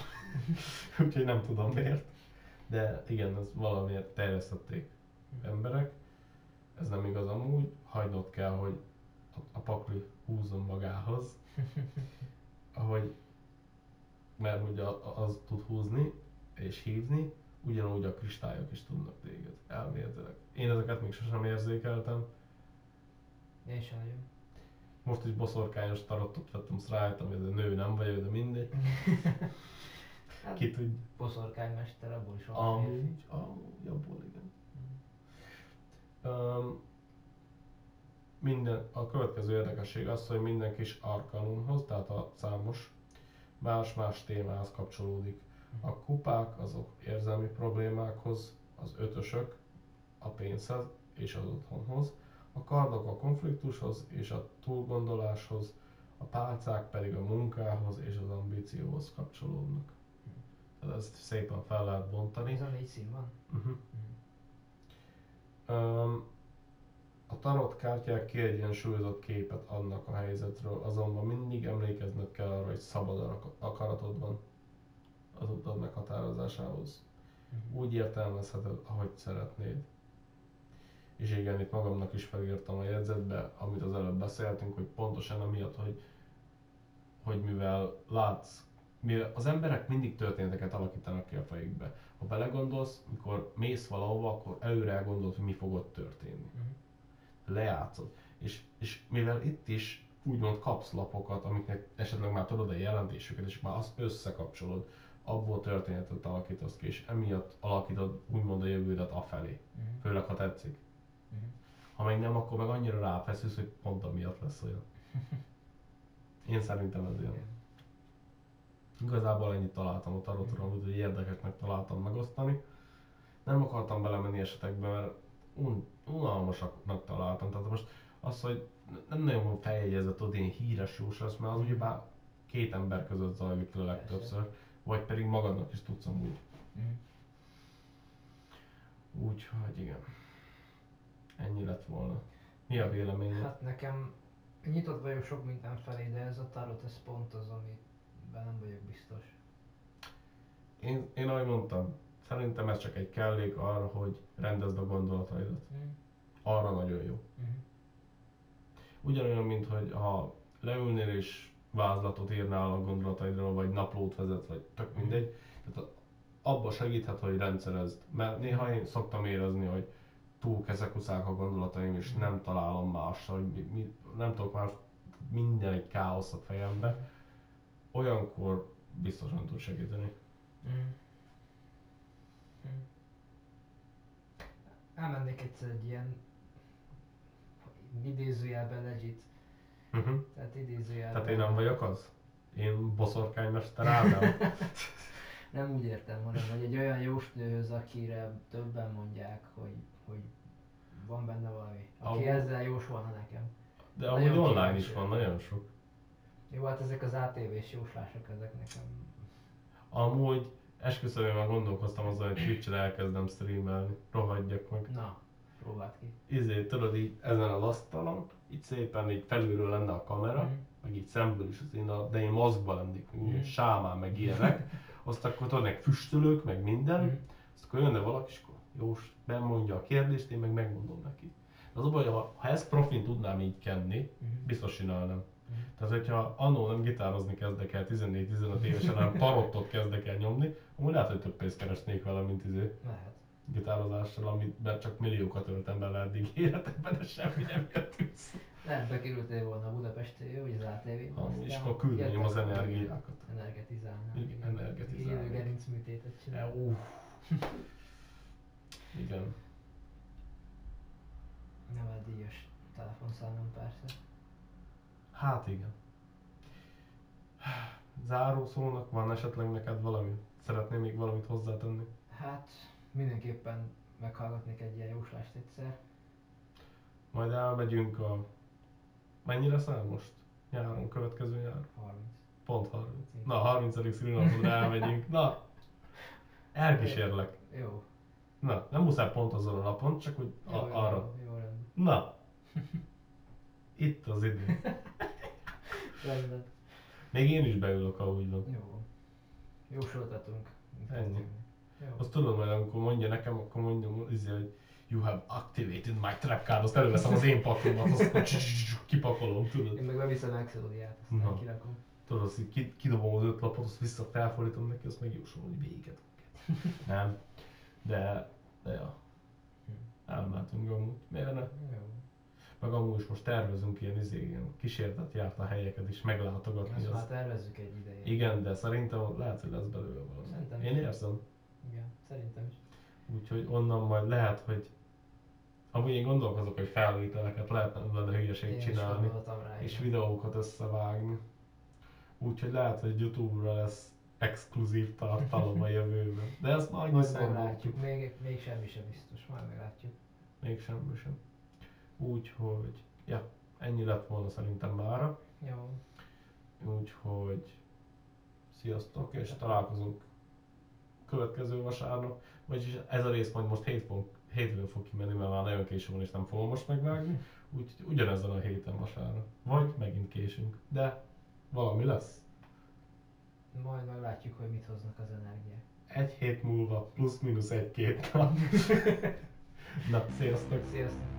*laughs* Úgyhogy nem tudom miért. De igen, ez valamiért terjesztették emberek. Ez nem igaz amúgy. Hagynod kell, hogy a, pakli húzzon magához. *laughs* Ahogy, mert ugye az tud húzni és hívni, ugyanúgy a kristályok is tudnak téged, elméletileg. Én ezeket még sosem érzékeltem, Én sem nagyon. Most is boszorkányos tarottot vettem, azt rájöttem, hogy ez a nő nem vagyok, de mindegy. *laughs* Ki tudja. boszorkánymester, abból is van. Amúgy, amúgy, abból igen. Um, minden, a következő érdekesség az, hogy minden kis arkanumhoz, tehát a számos más-más témához kapcsolódik. A kupák azok érzelmi problémákhoz, az ötösök a pénzhez és az otthonhoz, a kardok a konfliktushoz és a túlgondoláshoz, a pálcák pedig a munkához és az ambícióhoz kapcsolódnak. Tehát ezt szépen fel lehet bontani. Ez a négy szín van? Uh-huh. Um, a tarot kártyák kiegyensúlyozott képet adnak a helyzetről, azonban mindig emlékezned kell arra, hogy szabad ak- akaratod van az utad meghatározásához. Mhm. Úgy értelmezheted, ahogy szeretnéd. És igen, itt magamnak is felírtam a jegyzetbe, amit az előbb beszéltünk, hogy pontosan amiatt, hogy, hogy mivel látsz, mivel az emberek mindig történeteket alakítanak ki a fejükbe. Ha belegondolsz, mikor mész valahova, akkor előre elgondolod, hogy mi fog ott történni. Mhm. Lejátszod. És, és mivel itt is úgymond kapsz lapokat, amiknek esetleg már tudod a jelentésüket, és már azt összekapcsolod, abból történetet alakítasz ki, és emiatt alakítod úgymond a jövődet afelé. Mhm. Főleg, ha tetszik. Mhm. Ha meg nem, akkor meg annyira ráfeszülsz, hogy pont amiatt lesz olyan. *laughs* Én szerintem ez. Igen. Igazából ennyit találtam a tarotról, hogy érdekesnek találtam megosztani. Nem akartam belemenni esetekbe, mert un- unalmasaknak találtam. Tehát most az, hogy nem nagyon van feljegyezett ott ilyen híres jóslasz, mert az ugyebár két ember között zajlik le legtöbbször, vagy pedig magadnak is tudsz amúgy. Mhm. Úgyhogy igen. Ennyi lett volna. Mi a véleményed? Hát nekem nyitott vagyok sok minden felé, de ez a tarot, ez pont az, amiben nem vagyok biztos. Én, én ahogy mondtam, szerintem ez csak egy kellék arra, hogy rendezd a gondolataidat. Mhm. Arra nagyon jó. Mhm. Ugyanolyan, mint hogy ha leülnél és vázlatot írnál a gondolataidról, vagy naplót vezet, vagy tök mindegy. Tehát abba segíthet, hogy rendszerezd. Mert néha én szoktam érezni, hogy túl kezekuszák a gondolataim, és nem találom másra, hogy mi, nem tudok már minden egy káosz a fejembe. Olyankor biztosan tud segíteni. Mhm. Mhm. Elmennék egyszer egy ilyen idézőjelben legit, Uh-huh. tehát idézőjelben. Tehát én nem vagyok az? Én boszorkánymester Ádám? *laughs* Nem úgy értem, hanem hogy egy olyan jóslőhöz, akire többen mondják, hogy, hogy van benne valami. Aki Ahol- ezzel jósolna nekem. De amúgy online is van nagyon sok. Jó, hát ezek az ATV-s jóslások, ezek nekem... Amúgy esküszöm, én már gondolkoztam azzal, hogy Twitch-en elkezdem streamelni. Rohadjak meg. Na, próbáld ki. Izé, tudod így ezen az asztalon, így szépen így felülről lenne a kamera, Mhm. meg így szemből is az én, a, de én maszkban lennék, mm. sámán meg ilyenek. Azt akkor tudod, meg füstölök, meg minden. Mhm. Azt akkor jönne valaki, és Jós, bemondja a kérdést, én meg megmondom neki. Az a baj, ha, ha ezt profin tudnám így kenni, Mhm. biztos csinálnám. Mhm. Tehát, hogyha annó nem gitározni kezdek el 14-15 évesen, hanem tarottot kezdek el nyomni, akkor lehet, hogy több pénzt keresnék vele, mint izé Lehet. gitározással, amiben csak milliókat öltem bele eddig életemben, de semmi nem jött vissza. Lehet bekerültél volna a Budapesti, vagy az ATV-be. Amúgy, és akkor küldeném az energiákat. Energetizálnál. Igen, energetizálni. Élő gerincműtétet E, csinál. Igen. Nem a díjas telefonszámon persze. Hát igen. Záró szónak van esetleg neked valami? Szeretném még valamit hozzátenni? Hát mindenképpen meghallgatnék egy ilyen jóslást egyszer. Majd elmegyünk a... Mennyire száll most? Nyáron, következő nyár? 30. Pont 30. Na, 30. szülinapodra elmegyünk. Na, *laughs* elkísérlek. Jó. Na, nem muszáj pont azon a napon, csak hogy a, Jó, arra. Jó, jó. Na, *laughs* itt az idő. *laughs* rendben. Még én is beülök, ha úgy van. Jó. Jósoltatunk. Ennyi. Jó. Azt tudod majd, amikor mondja nekem, akkor mondjam, izé, hogy you have activated my trap card, azt előveszem az én paklimat, azt *laughs* kipakolom, tudod. Én meg beviszem Exodiát, aztán Na. kirakom. Tudod, azt így kidobom az öt lapot, azt vissza felfordítom neki, azt megjósolom, hogy véget. Nem. De, de ja. Hm. Elmentünk amúgy. Miért ne? Jó. Meg amúgy is most tervezünk ilyen, izé, ilyen kísértet járt a helyeket is meglátogatni. Ezt Az. már tervezzük egy ideje. Igen, de szerintem lehet, hogy lesz belőle valami. Szerintem Én érzem. Igen, szerintem is. Úgyhogy onnan majd lehet, hogy Amúgy én gondolkozok, hogy felvételeket lehetne vele hülyeség Én csinálni, rá, és igen. videókat összevágni. Úgyhogy lehet, hogy Youtube-ra lesz exkluzív tartalom a *laughs* jövőben. De ezt majd Majd meglátjuk, még, még semmi sem biztos, majd meglátjuk. Még semmi sem. Úgyhogy, ja, ennyi lett volna szerintem mára. Jó, Úgyhogy sziasztok, és találkozunk következő vasárnap. Vagyis ez a rész majd most hétfőn, hétfőn fog kimenni, mert már nagyon késő van és nem fogom most megvágni. *laughs* Úgyhogy ugyanezen a héten vasárnap. Vagy megint késünk. De valami lesz. Majd meglátjuk, hogy mit hoznak az energiák. Egy hét múlva plusz-minusz egy-két nap. *laughs* Na, sziasztok! Sziasztok!